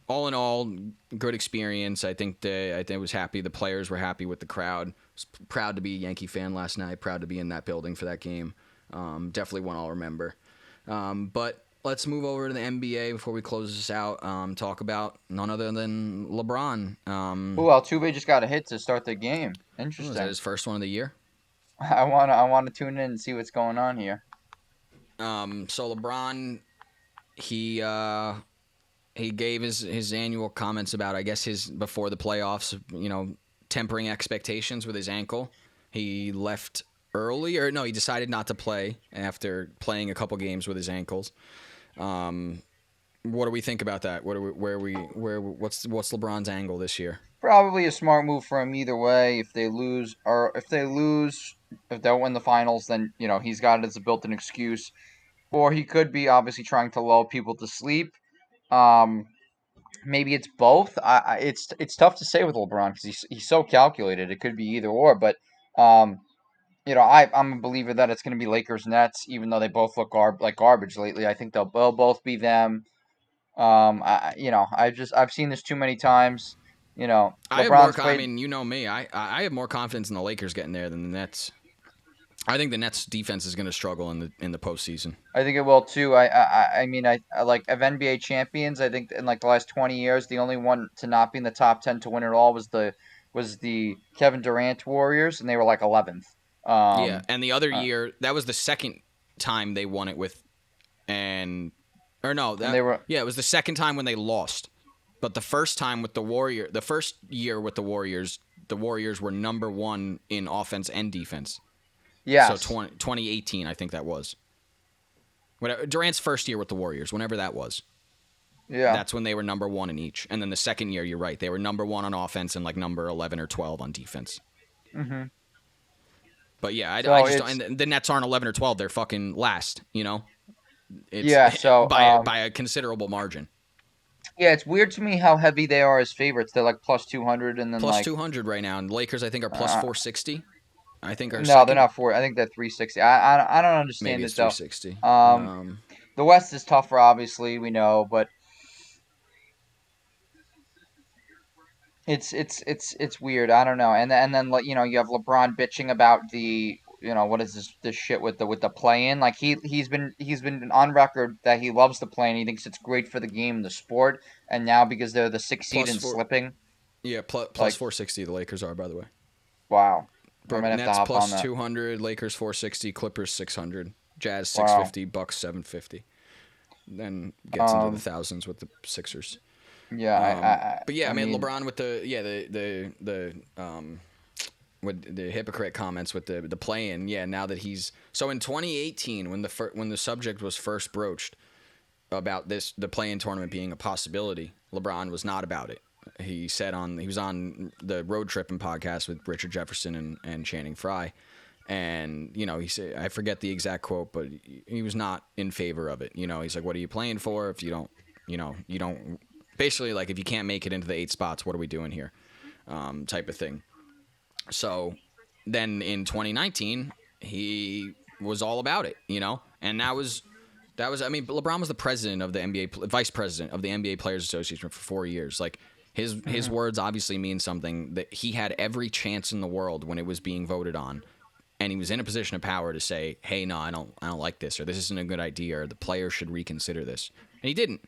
Speaker 1: all in all, good experience. I think the I think was happy. The players were happy with the crowd. Proud to be a Yankee fan last night. Proud to be in that building for that game. Um, definitely one I'll remember. Um, but let's move over to the NBA before we close this out. Um, talk about none other than LeBron. Um,
Speaker 2: Ooh, Altuve just got a hit to start the game.
Speaker 1: was that
Speaker 2: Interesting.
Speaker 1: his first one of the year? [laughs]
Speaker 2: I wanna I wanna tune in and see what's going on here.
Speaker 1: Um, so LeBron, he uh, he gave his his annual comments about I guess his before the playoffs, you know, tempering expectations with his ankle. He left early, or no, he decided not to play after playing a couple games with his ankles. Um, what do we think about that? What do we, where we where what's what's LeBron's angle this year?
Speaker 2: Probably a smart move for him either way. If they lose or if they lose, if they don't win the finals, then you know he's got it as a built-in excuse. Or he could be obviously trying to lull people to sleep. Um, maybe it's both. I, I it's it's tough to say with LeBron because he's he's so calculated. It could be either or, but um, you know I I'm a believer that it's going to be Lakers Nets, even though they both look garb like garbage lately. I think they'll, they'll both be them. Um, I- you know I just I've seen this too many times. You know,
Speaker 1: I have more. Co- I mean, you know me. I I have more confidence in the Lakers getting there than the Nets. I think the Nets defense is going to struggle in the in the postseason.
Speaker 2: I think it will too. I I, I- I mean I, I like of NBA champions. I think in like the last twenty years, the only one to not be in the top ten to win it all was the was the Kevin Durant Warriors, and they were like eleventh. Um,
Speaker 1: yeah, and the other
Speaker 2: uh,
Speaker 1: year that was the second time they won it with, and or no, that
Speaker 2: they were-
Speaker 1: yeah, it was the second time when they lost, but the first time with the Warrior, the first year with the Warriors, the Warriors were number one in offense and defense.
Speaker 2: Yeah.
Speaker 1: So 20, 2018, I think that was. Whatever, Durant's first year with the Warriors, whenever that was.
Speaker 2: yeah.
Speaker 1: That's when they were number one in each. And then the second year, you're right, they were number one on offense and like number 11 or 12 on defense.
Speaker 2: Mm-hmm.
Speaker 1: But yeah, I,
Speaker 2: So
Speaker 1: I just don't, and the- the Nets aren't 11 or 12. They're fucking last, you know? It's,
Speaker 2: Yeah, so,
Speaker 1: by,
Speaker 2: um,
Speaker 1: by a considerable margin.
Speaker 2: Yeah, it's weird to me how heavy they are as favorites. They're like plus two hundred, and then
Speaker 1: Plus
Speaker 2: like
Speaker 1: 200 right now. And Lakers, I think, are plus
Speaker 2: Uh,
Speaker 1: 460. I think are
Speaker 2: no,
Speaker 1: second.
Speaker 2: they're not four. I think they're three sixty. I, I I don't understand
Speaker 1: Maybe
Speaker 2: it
Speaker 1: it's
Speaker 2: though.
Speaker 1: 360.
Speaker 2: Um, The West is tougher, obviously, we know, but it's it's it's it's weird. I don't know. And then- and then you know you have LeBron bitching about the you know what is this this shit with the with the play in. Like he he's been he's been on record that he loves the play in. He thinks it's great for the game, the sport. And now because they're the sixth seed
Speaker 1: Plus
Speaker 2: and
Speaker 1: four-
Speaker 2: slipping,
Speaker 1: yeah, plus, plus
Speaker 2: like-
Speaker 1: 460 the Lakers are, by the way.
Speaker 2: wow. I to
Speaker 1: Nets plus
Speaker 2: that.
Speaker 1: 200, Lakers 460, Clippers 600, Jazz
Speaker 2: Wow.
Speaker 1: 650, Bucks 750. Then gets into
Speaker 2: Um,
Speaker 1: the thousands with the Sixers.
Speaker 2: Yeah,
Speaker 1: Um,
Speaker 2: I, I,
Speaker 1: but yeah, I, mean,
Speaker 2: mean,
Speaker 1: LeBron with the yeah the the the um with the hypocrite comments with the the play in yeah now that he's so in 2018 when the fir- when the subject was first broached about this the play in tournament being a possibility LeBron was not about it. He said on he was on the road tripping podcast with Richard Jefferson and, and Channing Frye. And you know he said I forget the exact quote but he was not in favor of it. You know he's like what are you playing for if you don't you know you don't basically like if you can't make it into the eight spots what are we doing here? Um, type of thing so then in 2019 he was all about it you know and that was that was I mean LeBron was the president of the NBA vice president of the NBA Players Association for 4 years like his his mm-hmm. words obviously mean something that he had every chance in the world when it was being voted on and he was in a position of power to say, "Hey, no, I don't, I don't like this, or this isn't a good idea, or the players should reconsider this." And he didn't.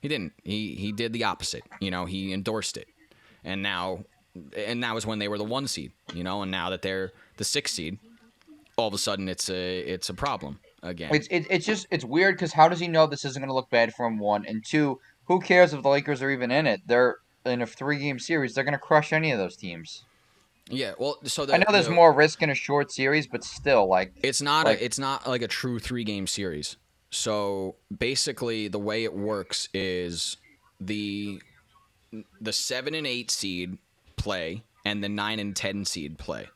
Speaker 1: He didn't. He he did the opposite. You know, he endorsed it, and now, and that was when they were the one seed. You know, and now that they're the six seed, all of a sudden it's a it's a problem again.
Speaker 2: It's it, it's just it's weird because how does he know this isn't going to look bad for him? One and two, who cares if the Lakers are even in it? They're in a three game series. They're going to crush any of those teams.
Speaker 1: yeah. Well, so the,
Speaker 2: I know there's
Speaker 1: the-
Speaker 2: more risk in a short series, but still, like
Speaker 1: It's not
Speaker 2: Like-
Speaker 1: a it's not like a true three game series. So basically, the way it works is the the seven and eight seed play and the nine and ten seed play,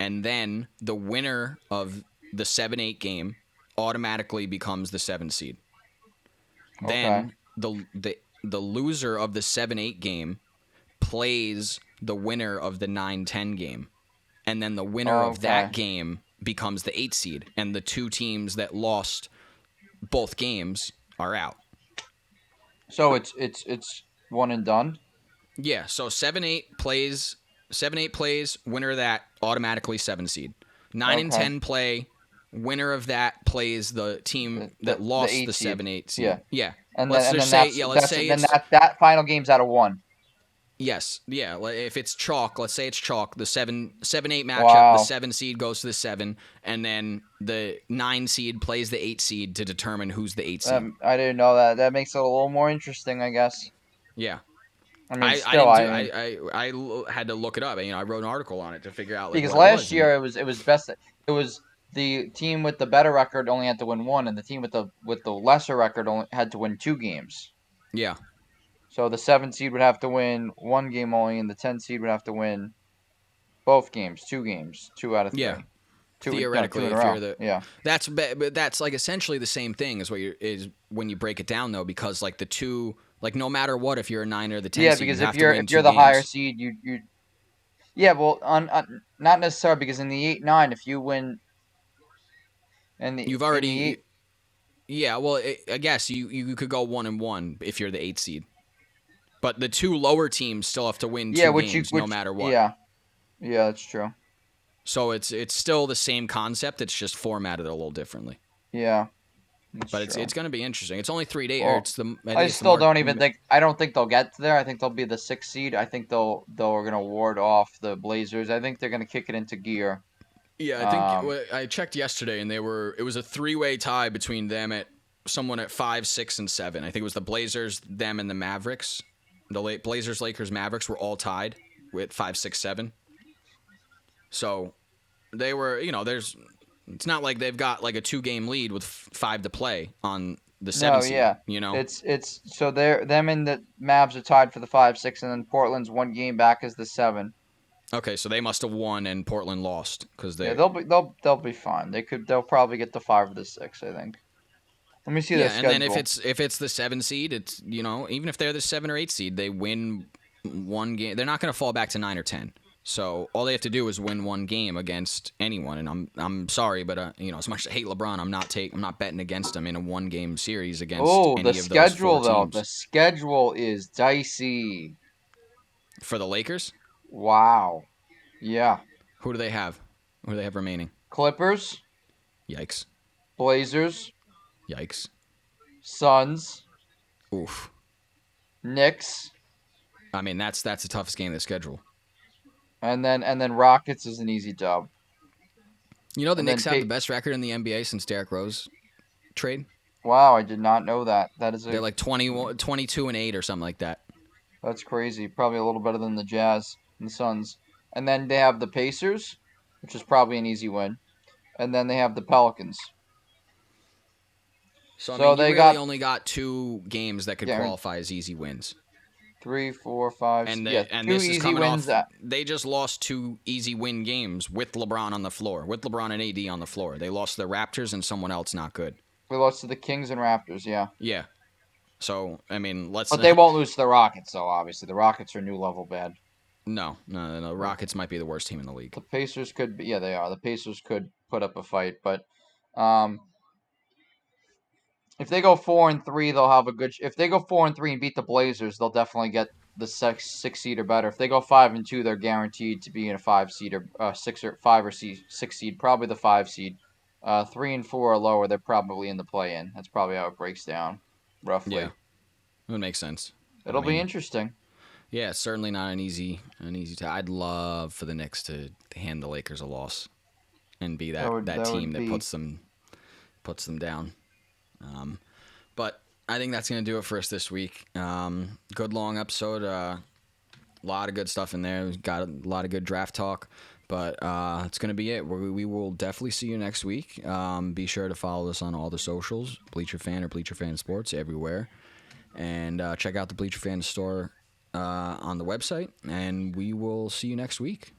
Speaker 1: and then the winner of the seven eight game automatically becomes the seven seed.
Speaker 2: Okay.
Speaker 1: Then the the the loser of the seven eight game plays the winner of the 9-10 game and then the winner of that game becomes the eight seed and the two teams that lost both games are out
Speaker 2: so it's it's it's one and done.
Speaker 1: Yeah so 7-8 plays 7-8 plays winner of that automatically 7 seed Nine and ten play winner of that plays the team that
Speaker 2: the-
Speaker 1: lost
Speaker 2: the eight
Speaker 1: the
Speaker 2: seed.
Speaker 1: 7-8 seed
Speaker 2: Yeah.
Speaker 1: yeah
Speaker 2: And
Speaker 1: Let's
Speaker 2: then, and
Speaker 1: just
Speaker 2: then
Speaker 1: say- yeah, let's say
Speaker 2: then that that final game's out of one.
Speaker 1: Yes, yeah. If it's chalk, let's say it's chalk. The seven, seven, eight matchup.
Speaker 2: Wow.
Speaker 1: The seven seed goes to the seven, and then the nine seed plays the eight seed to determine who's the eight seed.
Speaker 2: Um, I didn't know that. That makes it a little more interesting, I guess.
Speaker 1: yeah,
Speaker 2: I mean,
Speaker 1: I,
Speaker 2: still,
Speaker 1: I, do, I, I, I had to look it up. You know, I wrote an article on it to figure out like,
Speaker 2: because last
Speaker 1: was,
Speaker 2: year it was it was best. It was the team with the better record only had to win one, and the team with the with the lesser record only had to win two games.
Speaker 1: yeah,
Speaker 2: So the seven seed would have to win one game only, and the ten seed would have to win both games, two games, two out of three.
Speaker 1: Yeah.
Speaker 2: Two, no,
Speaker 1: Theoretically, you're the-
Speaker 2: yeah,
Speaker 1: that's but that's like essentially the same thing as what you is when you break it down though, because like the two, like no matter what, if you're a nine or the ten,
Speaker 2: yeah,
Speaker 1: seed, you
Speaker 2: because
Speaker 1: have
Speaker 2: if you're if you're
Speaker 1: two
Speaker 2: the higher seed, you you. Yeah, well, on, on not necessarily because in the eight nine, if you win, and the
Speaker 1: You've
Speaker 2: in the
Speaker 1: already,
Speaker 2: eight-
Speaker 1: yeah. Well, it, I guess you you could go one and one if you're the eight seed, but the two lower teams still have to win two
Speaker 2: yeah, which
Speaker 1: games
Speaker 2: you which,
Speaker 1: no matter what.
Speaker 2: Yeah, yeah, that's true.
Speaker 1: So it's it's still the same concept. It's just formatted a little differently.
Speaker 2: Yeah, that's
Speaker 1: But it's
Speaker 2: true.
Speaker 1: it's going to be interesting. It's only three days.
Speaker 2: Well,
Speaker 1: it's the I,
Speaker 2: I
Speaker 1: it's the
Speaker 2: still don't even think. I don't think they'll get there. I think they'll be the sixth seed. I think they'll they're gonna ward off the Blazers. I think they're gonna kick it into gear.
Speaker 1: Yeah, I think
Speaker 2: Um,
Speaker 1: I checked yesterday, and they were. It was a three-way tie between them at someone at five, six, and seven. I think it was the Blazers, them, and the Mavericks. The late Blazers, Lakers, Mavericks were all tied with five, six, seven. So they were, you know, there's. It's not like they've got like a two-game lead with f- five to play on the seven seed.
Speaker 2: yeah.
Speaker 1: You know,
Speaker 2: It's it's so they're them and the Mavs are tied for the five six, and then Portland's one game back as the seven.
Speaker 1: okay, so they must have won and Portland lost because they.
Speaker 2: Yeah, they'll be they'll they'll be fine. They could they'll probably get the five or the six. I think. Let me see
Speaker 1: this.
Speaker 2: yeah,
Speaker 1: and then if it's if it's the seven seed, it's you know even if they're the seven or eight seed, they win one game. They're not going to fall back to nine or ten. So all they have to do is win one game against anyone. And I'm I'm sorry, but uh, you know as much as I hate LeBron, I'm not take I'm not betting against him in a one game series against
Speaker 2: oh
Speaker 1: any
Speaker 2: the
Speaker 1: of those
Speaker 2: schedule though
Speaker 1: teams.
Speaker 2: the schedule is dicey.
Speaker 1: for the Lakers.
Speaker 2: Wow. Yeah.
Speaker 1: Who do they have? Who do they have remaining?
Speaker 2: Clippers,
Speaker 1: Yikes!
Speaker 2: Blazers,
Speaker 1: Yikes!
Speaker 2: Suns,
Speaker 1: Oof!
Speaker 2: Knicks,
Speaker 1: I mean that's that's the toughest game of the schedule.
Speaker 2: And then and then Rockets is an easy dub.
Speaker 1: You know the
Speaker 2: And
Speaker 1: Knicks have the best record in the NBA since Derrick Rose trade.
Speaker 2: Wow, I did not know that. That is a,
Speaker 1: They're like 20, 22 and eight or something like that.
Speaker 2: that's crazy. Probably a little better than the Jazz and the Suns. And then they have the Pacers, which is probably an easy win. And then they have the Pelicans.
Speaker 1: So, I mean,
Speaker 2: they
Speaker 1: really
Speaker 2: got-
Speaker 1: only got two games that could
Speaker 2: Yeah.
Speaker 1: qualify as easy wins.
Speaker 2: Three, four, five,
Speaker 1: And they,
Speaker 2: yeah,
Speaker 1: and
Speaker 2: two
Speaker 1: this is
Speaker 2: easy
Speaker 1: coming
Speaker 2: wins.
Speaker 1: off. They just lost two easy win games with LeBron on the floor, with LeBron and AD on the floor. They lost the Raptors and someone else not good.
Speaker 2: we lost to the Kings and Raptors, yeah.
Speaker 1: Yeah. So I mean, let's.
Speaker 2: But they won't lose to the Rockets, though. Obviously, the Rockets are new level bad.
Speaker 1: No, no, no, no. Rockets might be the worst team in the league.
Speaker 2: The Pacers could, be, yeah, they are. The Pacers could put up a fight, but um, if they go four and three, they'll have a good. If they go four and three and beat the Blazers, they'll definitely get the six six seed or better. If they go five and two, they're guaranteed to be in a five seed or uh, six or five or six seed, probably the five seed. Uh, three and four or lower, they're probably in the play in. That's probably how it breaks down, roughly.
Speaker 1: Yeah. It would make sense.
Speaker 2: It'll
Speaker 1: I
Speaker 2: be interesting.
Speaker 1: Yeah, certainly not an easy, an easy. I'd love for the Knicks to hand the Lakers a loss, and be that
Speaker 2: That
Speaker 1: that,
Speaker 2: would- that would
Speaker 1: team that puts them, puts them down. Um, but I think that's gonna do it for us this week. Um, good long episode. A lot of good stuff in there. We've got a lot of good draft talk. But uh, it's gonna be it. We, we will definitely see you next week. Um, be sure to follow us on all the socials, Bleacher Fan or Bleacher Fan Sports, everywhere, and uh, check out the Bleacher Fan store uh, on the website. And we will see you next week.